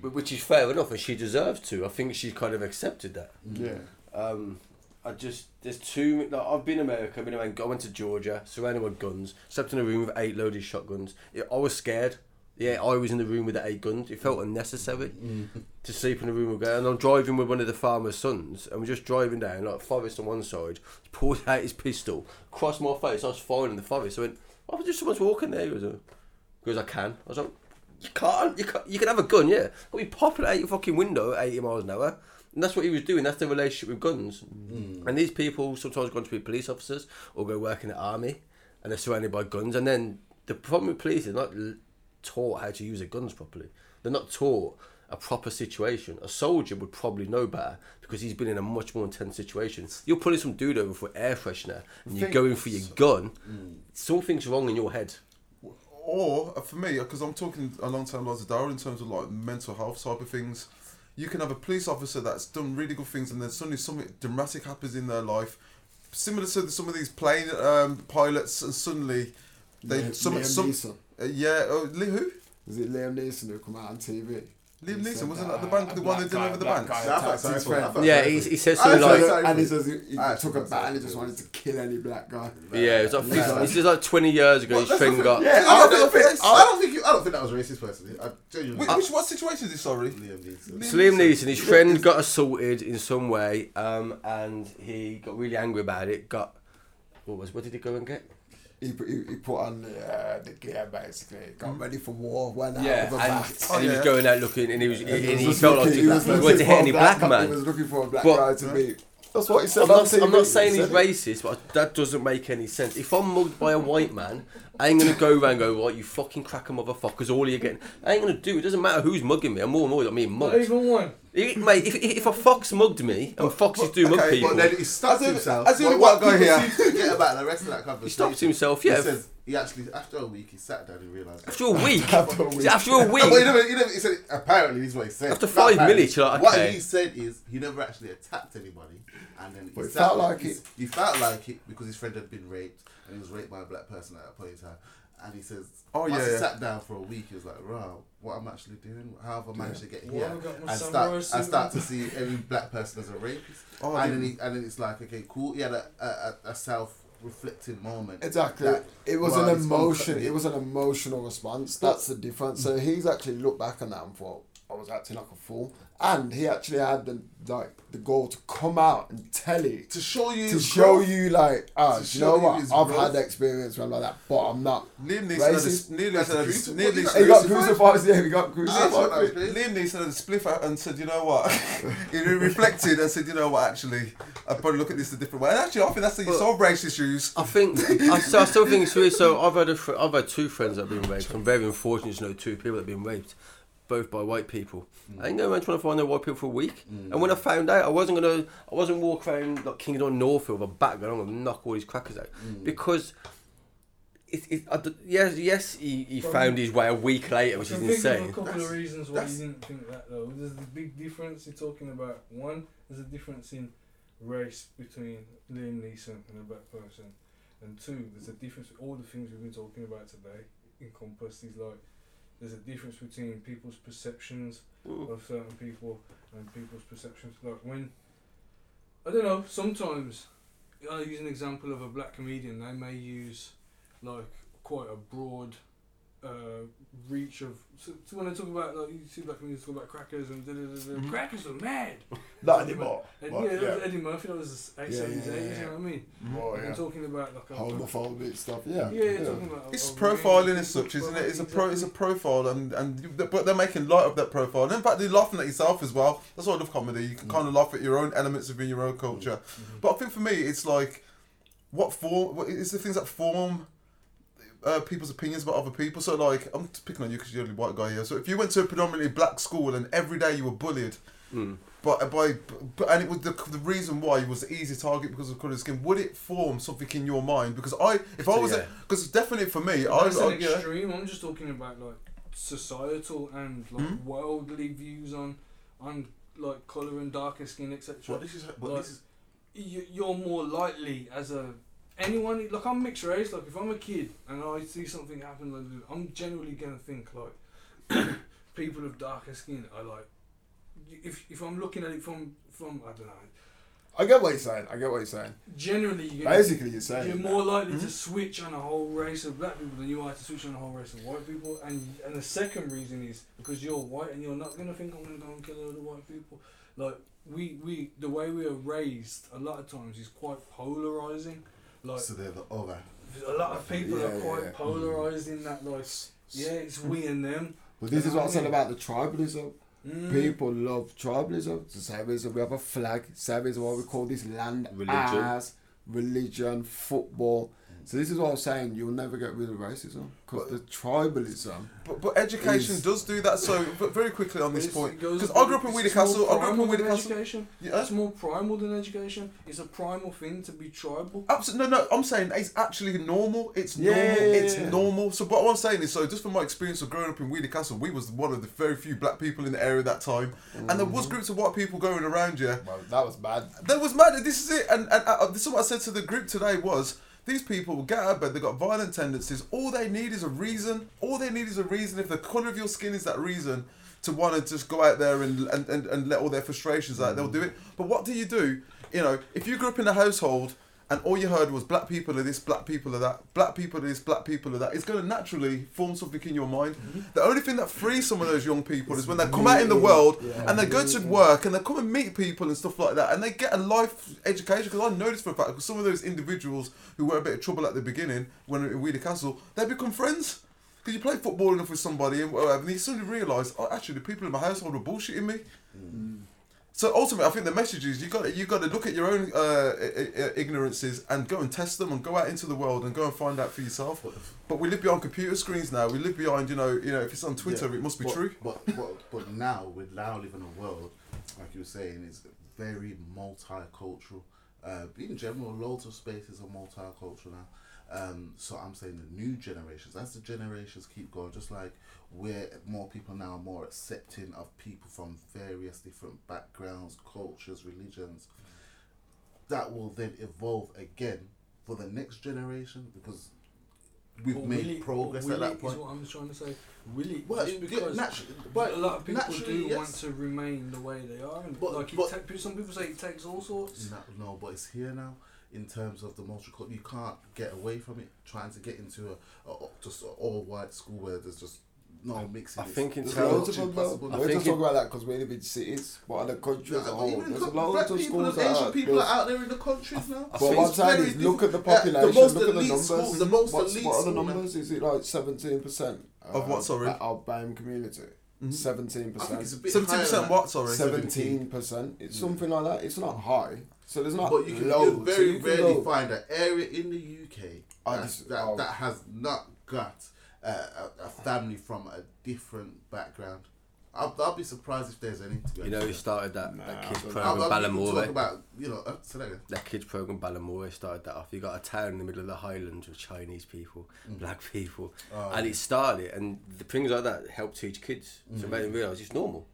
Wh- which is fair enough, and she deserves to. I think she's kind of accepted that. Yeah. Um, I just there's too. many- Like, I've been in America. I've been around. I went to Georgia, surrounded with guns. Slept in a room with eight loaded shotguns. Yeah, I was scared. Yeah, I was in the room with the eight guns. It felt unnecessary mm. to sleep in a room with guns. And I'm driving with one of the farmer's sons, and we're just driving down like forest on one side. He pulled out his pistol, crossed my face. I was fine in the forest. I went, "Why "Oh, just someone's walking there." He goes, "Oh." He goes, "I can." I was like, "You can't. You can You can have a gun, yeah. But you pop it out your fucking window at 80 miles an hour." And that's what he was doing. That's the relationship with guns. Hmm. And these people sometimes go on to be police officers or go work in the army, and they're surrounded by guns. And then the problem with police is not taught how to use their guns properly. They're not taught a proper situation. A soldier would probably know better because he's been in a much more intense situation. You're pulling some dude over for air freshener and you're going for your gun. Hmm. Something's wrong in your head. or uh, for me, uh, because I'm talking a long time lines of Darrell in terms of like mental health type of things. You can have a police officer that's done really good things, and then suddenly something dramatic happens in their life, similar to some of these plane um, pilots, and suddenly they Liam, some Liam some Neeson. uh, yeah, oh, who? Is it Liam Neeson who come out on TV? Liam Neeson wasn't that that the bank, the one black that guy- delivered the black banks. guy Yeah, I felt attacked sorry his for him. I friend. felt Yeah, sorry he, he him. said I something like. and he says he, he took a bat and he just wanted to kill any black guy. Yeah, it was like Yeah. this is like 20 years ago. His Well, friend got. Yeah, I I don't, don't think, think- I don't think I don't think that was racist personally. Which, which what situation is this? Sorry. Liam Neeson. Liam Neeson, his friend got assaulted in some way, um, and he got really angry about it. Got what was what did he go and get? He, put- he, he put on the, uh, the gear basically, got ready for war, went out Yeah, with a and, bat. and he was going out looking, and he was, He and was he just felt like looking- he, was he looking wanted to for hit a any black guy- man. He was looking for a black But- guy to beat. That's what he said. I'm not, I'm not saying he's racist, but that doesn't make any sense. If I'm mugged by a white man, I ain't gonna go around and go, right, you fucking cracker motherfuckers, all you're getting. I ain't gonna do it. doesn't matter who's mugging me. I'm more annoyed at me Not mugged. even one. If- Mate, if, if if a fox mugged me, and foxes do mug okay, people, But then he stops As in- himself. as in What- the what guy here. seem forget about the rest of that conversation. he stops himself, He yeah. says he actually after a week he sat down and realised. after a week. After a week. After a week. Well, he never, he never, he said apparently this is what he said. After five minutes, you're like, What he said is he never actually attacked anybody, and then But he it sat- felt like he- it. He felt like it because his friend had been raped, and he was raped by a black person at that point in time. And he says, Oh, once yeah, he yeah. sat down for a week, he was like, "Wow, what I'm actually doing? How have I managed to get here?" have I And start, suit and start to see every black person as a rapist. Oh, and then he, and then it's like, okay, cool. He had a a, a, a self reflective moment. Exactly. that It was while an emotion. It was an emotional response. That's the difference. So he's actually looked back on that and thought, I was acting like a fool. And he actually had the like the goal to come out and tell it. to show you To show growth. you like, ah, To you know you what? I've growth. had experience when I'm like that, but I'm not. Liam Neeson had a, Racist. Liam Neeson had a, crucified. Liam He got Crucified? crucified. Yeah, he got crucified. that's what I was saying. Liam Neeson had a spliff out and said, you know what? he reflected and said, you know what, actually, I'd probably look at this a different way. And actually, I think that's the you solve race issues. I think I, so I still think it's weird. So I've had a fr- I've had two friends that have been raped. I'm very unfortunate to know two people that have been raped, both by white people. I ain't going around trying to find no white people for a week. And when I mm. found out, I wasn't gonna I wasn't walk around like Kingdom Northfield with a bat going, I'm gonna knock all these crackers out mm. because. It, it, I d yes, yes, he, he But found his way a week later, which is can think insane. a couple of reasons why you didn't think that though. There's a big difference. You're talking about one. There's a difference in race between Liam Neeson and a black person, and two. There's a difference. All the things we've been talking about today encompass these like. There's a difference between people's perceptions Mm. of certain people and people's perceptions. Like when, I don't know. Sometimes, I'll use an example of a black comedian. They may use like quite a broad uh, reach of. So, so when I talk about like you see black comedians talk about crackers and da, da, da, da, mm-hmm. crackers are mad. Not anymore. And But, yeah, that was yeah. Eddie Murphy. That was the 80s, Yeah, 80s, yeah, yeah, you know what I mean? Oh, I'm talking about like a Homophobic stuff. Yeah. Yeah, you're talking about. It's a- a profiling as such, isn't it? people, It's a pro, it's a profile, and and you- but they're making light of that profile. And in fact, they're laughing at yourself as well. That's why I love comedy. You can mm. kind of laugh at your own elements within your own culture. Mm. But I think for me, it's like what form? What is the things that form uh, people's opinions about other people? So like, I'm picking on you because you're the only white guy here. So if you went to a predominantly black school and every day you were bullied. Mm. But by but and it was the, the reason why he was the easy target because of colour of skin. Would it form something in your mind? Because I, if I So, was, yeah. because definitely for me, I, That's I an yeah. extreme. I'm just talking about like societal and like Hmm? worldly views on on like color and darker skin, etc. But this is, but Like- this is you're more likely as a anyone like I'm mixed race like if I'm a kid and I see something happen like, I'm generally gonna think like people of darker skin are like if, if I'm looking at it from from I don't know I get what you're saying. I get what you're saying. generally you're gonna, Basically, you're saying. you're more likely Hmm? to switch on a whole race of black people than you are to switch on a whole race of white people and and the second reason is because you're white and you're not gonna think I'm gonna go and kill all the white people like we we the way we are raised a lot of times is quite polarizing like so they're the other. a lot of people Yeah, are quite yeah. polarized in that like yeah it's we and them But this You is what I said about the tribalism. Mm. People love tribalism. It's the same reason we have a flag. Same reason why we call this land Religion. as religion, football. So this is what I'm saying. You'll never get rid of racism because the tribalism. But, but education Is- does do that. So, but very quickly on this point, because I grew up in it's Weedy more Castle. I grew up primal in Weoley Castle. education. Yeah. It's more primal than education. It's a primal thing to be tribal. Absolutely, no, no. I'm saying it's actually normal. It's Yeah, normal. yeah, yeah, it's yeah. normal. So, what I'm saying is, so just from my experience of growing up in Weoley Castle, we was one of the very few black people in the area at that time, and there Mm-hmm. was groups of white people going around you. Well, that was bad. That was mad. This is it. And, and uh, this is what I said to the group today was these people will get out of bed. They've got violent tendencies. All they need is a reason. All they need is a reason. If the color of your skin is that reason, to want to just go out there and, and, and, and let all their frustrations out. They'll do it. But what do you do? You know, if you grew up in a household and all you heard was black people are this, black people are that, black people are this, black people are that, it's going to naturally form something in your mind. Mm-hmm. The only thing that frees some of those young people is when they come out in the world and they go to work and they come and meet people and stuff like that and they get a life education. Because I noticed for a fact, because some of those individuals who were a bit of trouble at the beginning when were in Castle, they become friends. Because you play football enough with somebody and whatever, and you suddenly realise, oh, actually, the people in my household were bullshitting me. Mm. So ultimately, I think the message is you got to, you got to look at your own uh, i- i- ignorances and go and test them and go out into the world and go and find out for yourself. But we live behind computer screens now. We live behind, you know, you know, if it's on Twitter, Yeah, it must be but, true. But, but but now we now live in a world, like you were saying, is very multicultural. Uh, in general, loads of spaces are multicultural now. Um, so I'm saying the new generations, as the generations keep going, just like we're more people now are more accepting of people from various different backgrounds, cultures, religions, that will then evolve again for the next generation because we've made it- progress at that point. Is what I'm trying to say. Will it? Well, because naturally- but a lot of people do yes. want to remain the way they are, and But- like but- ta- some people say it takes all sorts. No, no, but it's here now. In terms of the multicultural, you can't get away from it. Trying to get into a, a just an all white school where there's just no mixing. I It's- think in terms- Loads of virtually them, though. impossible. I We're just talking about that because we're in the big cities, but in the country as a whole, even there's co- loads black of people schools and that Asian are people are out there in the countries now. But think what I'm saying is, look at the different. Yeah, population, the look at the numbers. schools, the most What's, elite what are the school now. numbers? Is it like 17% Of what, um, sorry? Our BAME community. Mm-hmm. 17%. it's a bit Seventeen higher percent what? Sorry. 17%. It's mm. something like that. It's not high. So there's not But you can, loads. you So very you can rarely go- find an area in the UK that, just- that, oh. that has not got uh, a, a family from a different background. I'll, I'll be surprised if there's any. To be You know, he started that, Nah, that kids program, I'll, I'll talk Balamory. about you know. Uh, say that kids program, Balamory, started that off. You got a town in the middle of the Highlands with Chinese people, black people, Oh, and it started. And the things like that help teach kids, Mm. so they didn't realise it's normal.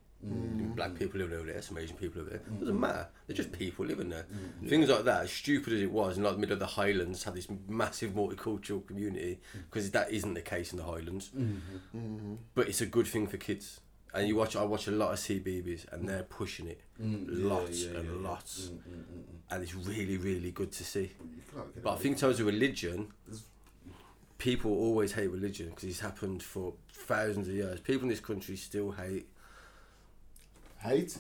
Black people living over there, some Asian people over there. Mm. doesn't matter. They're just people living there. Things like that, as stupid as it was, in like the middle of the Highlands, had this massive multicultural community Mm. because that isn't the case in the Highlands. Mm-hmm. But it's a good thing for kids. And you watch, I watch a lot of CBeebies, and they're pushing it, Mm, yeah, lots yeah, and yeah, yeah. lots, Mm, mm, mm, mm. and it's really, really good to see. You can't get But I think in terms of religion, people always hate religion because it's happened for thousands of years. People in this country still hate. Hate.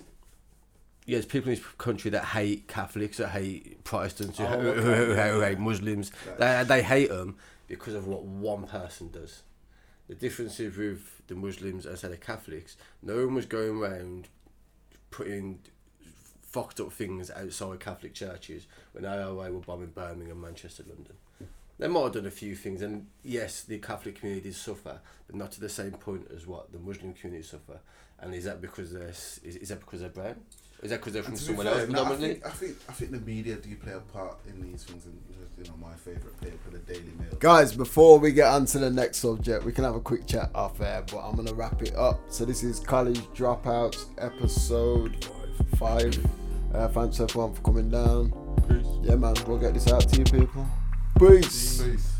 There's people in this country that hate Catholics, that hate Protestants, who, Oh, who- who- who hate Muslims. They, they hate them because of what one person does. The difference is with the Muslims and say the Catholics, no one was going around putting fucked up things outside Catholic churches when IRA were bombing Birmingham, Manchester, London. They might have done a few things, and yes, the Catholic community suffer, but not to the same point as what the Muslim community suffer. And is that because they're is, is that because they're brown? Is that because they're from And to be somewhere fair, else no, I, think, I think I think the media do play a part in these things, and you know my favorite paper, the Daily Mail. Guys, before we get on to the next subject, we can have a quick chat off air, but I'm gonna wrap it up. So this is college dropouts episode five. Uh, thanks everyone for coming down. Peace. Yeah, man, we'll get this out to you people. Peace. Peace.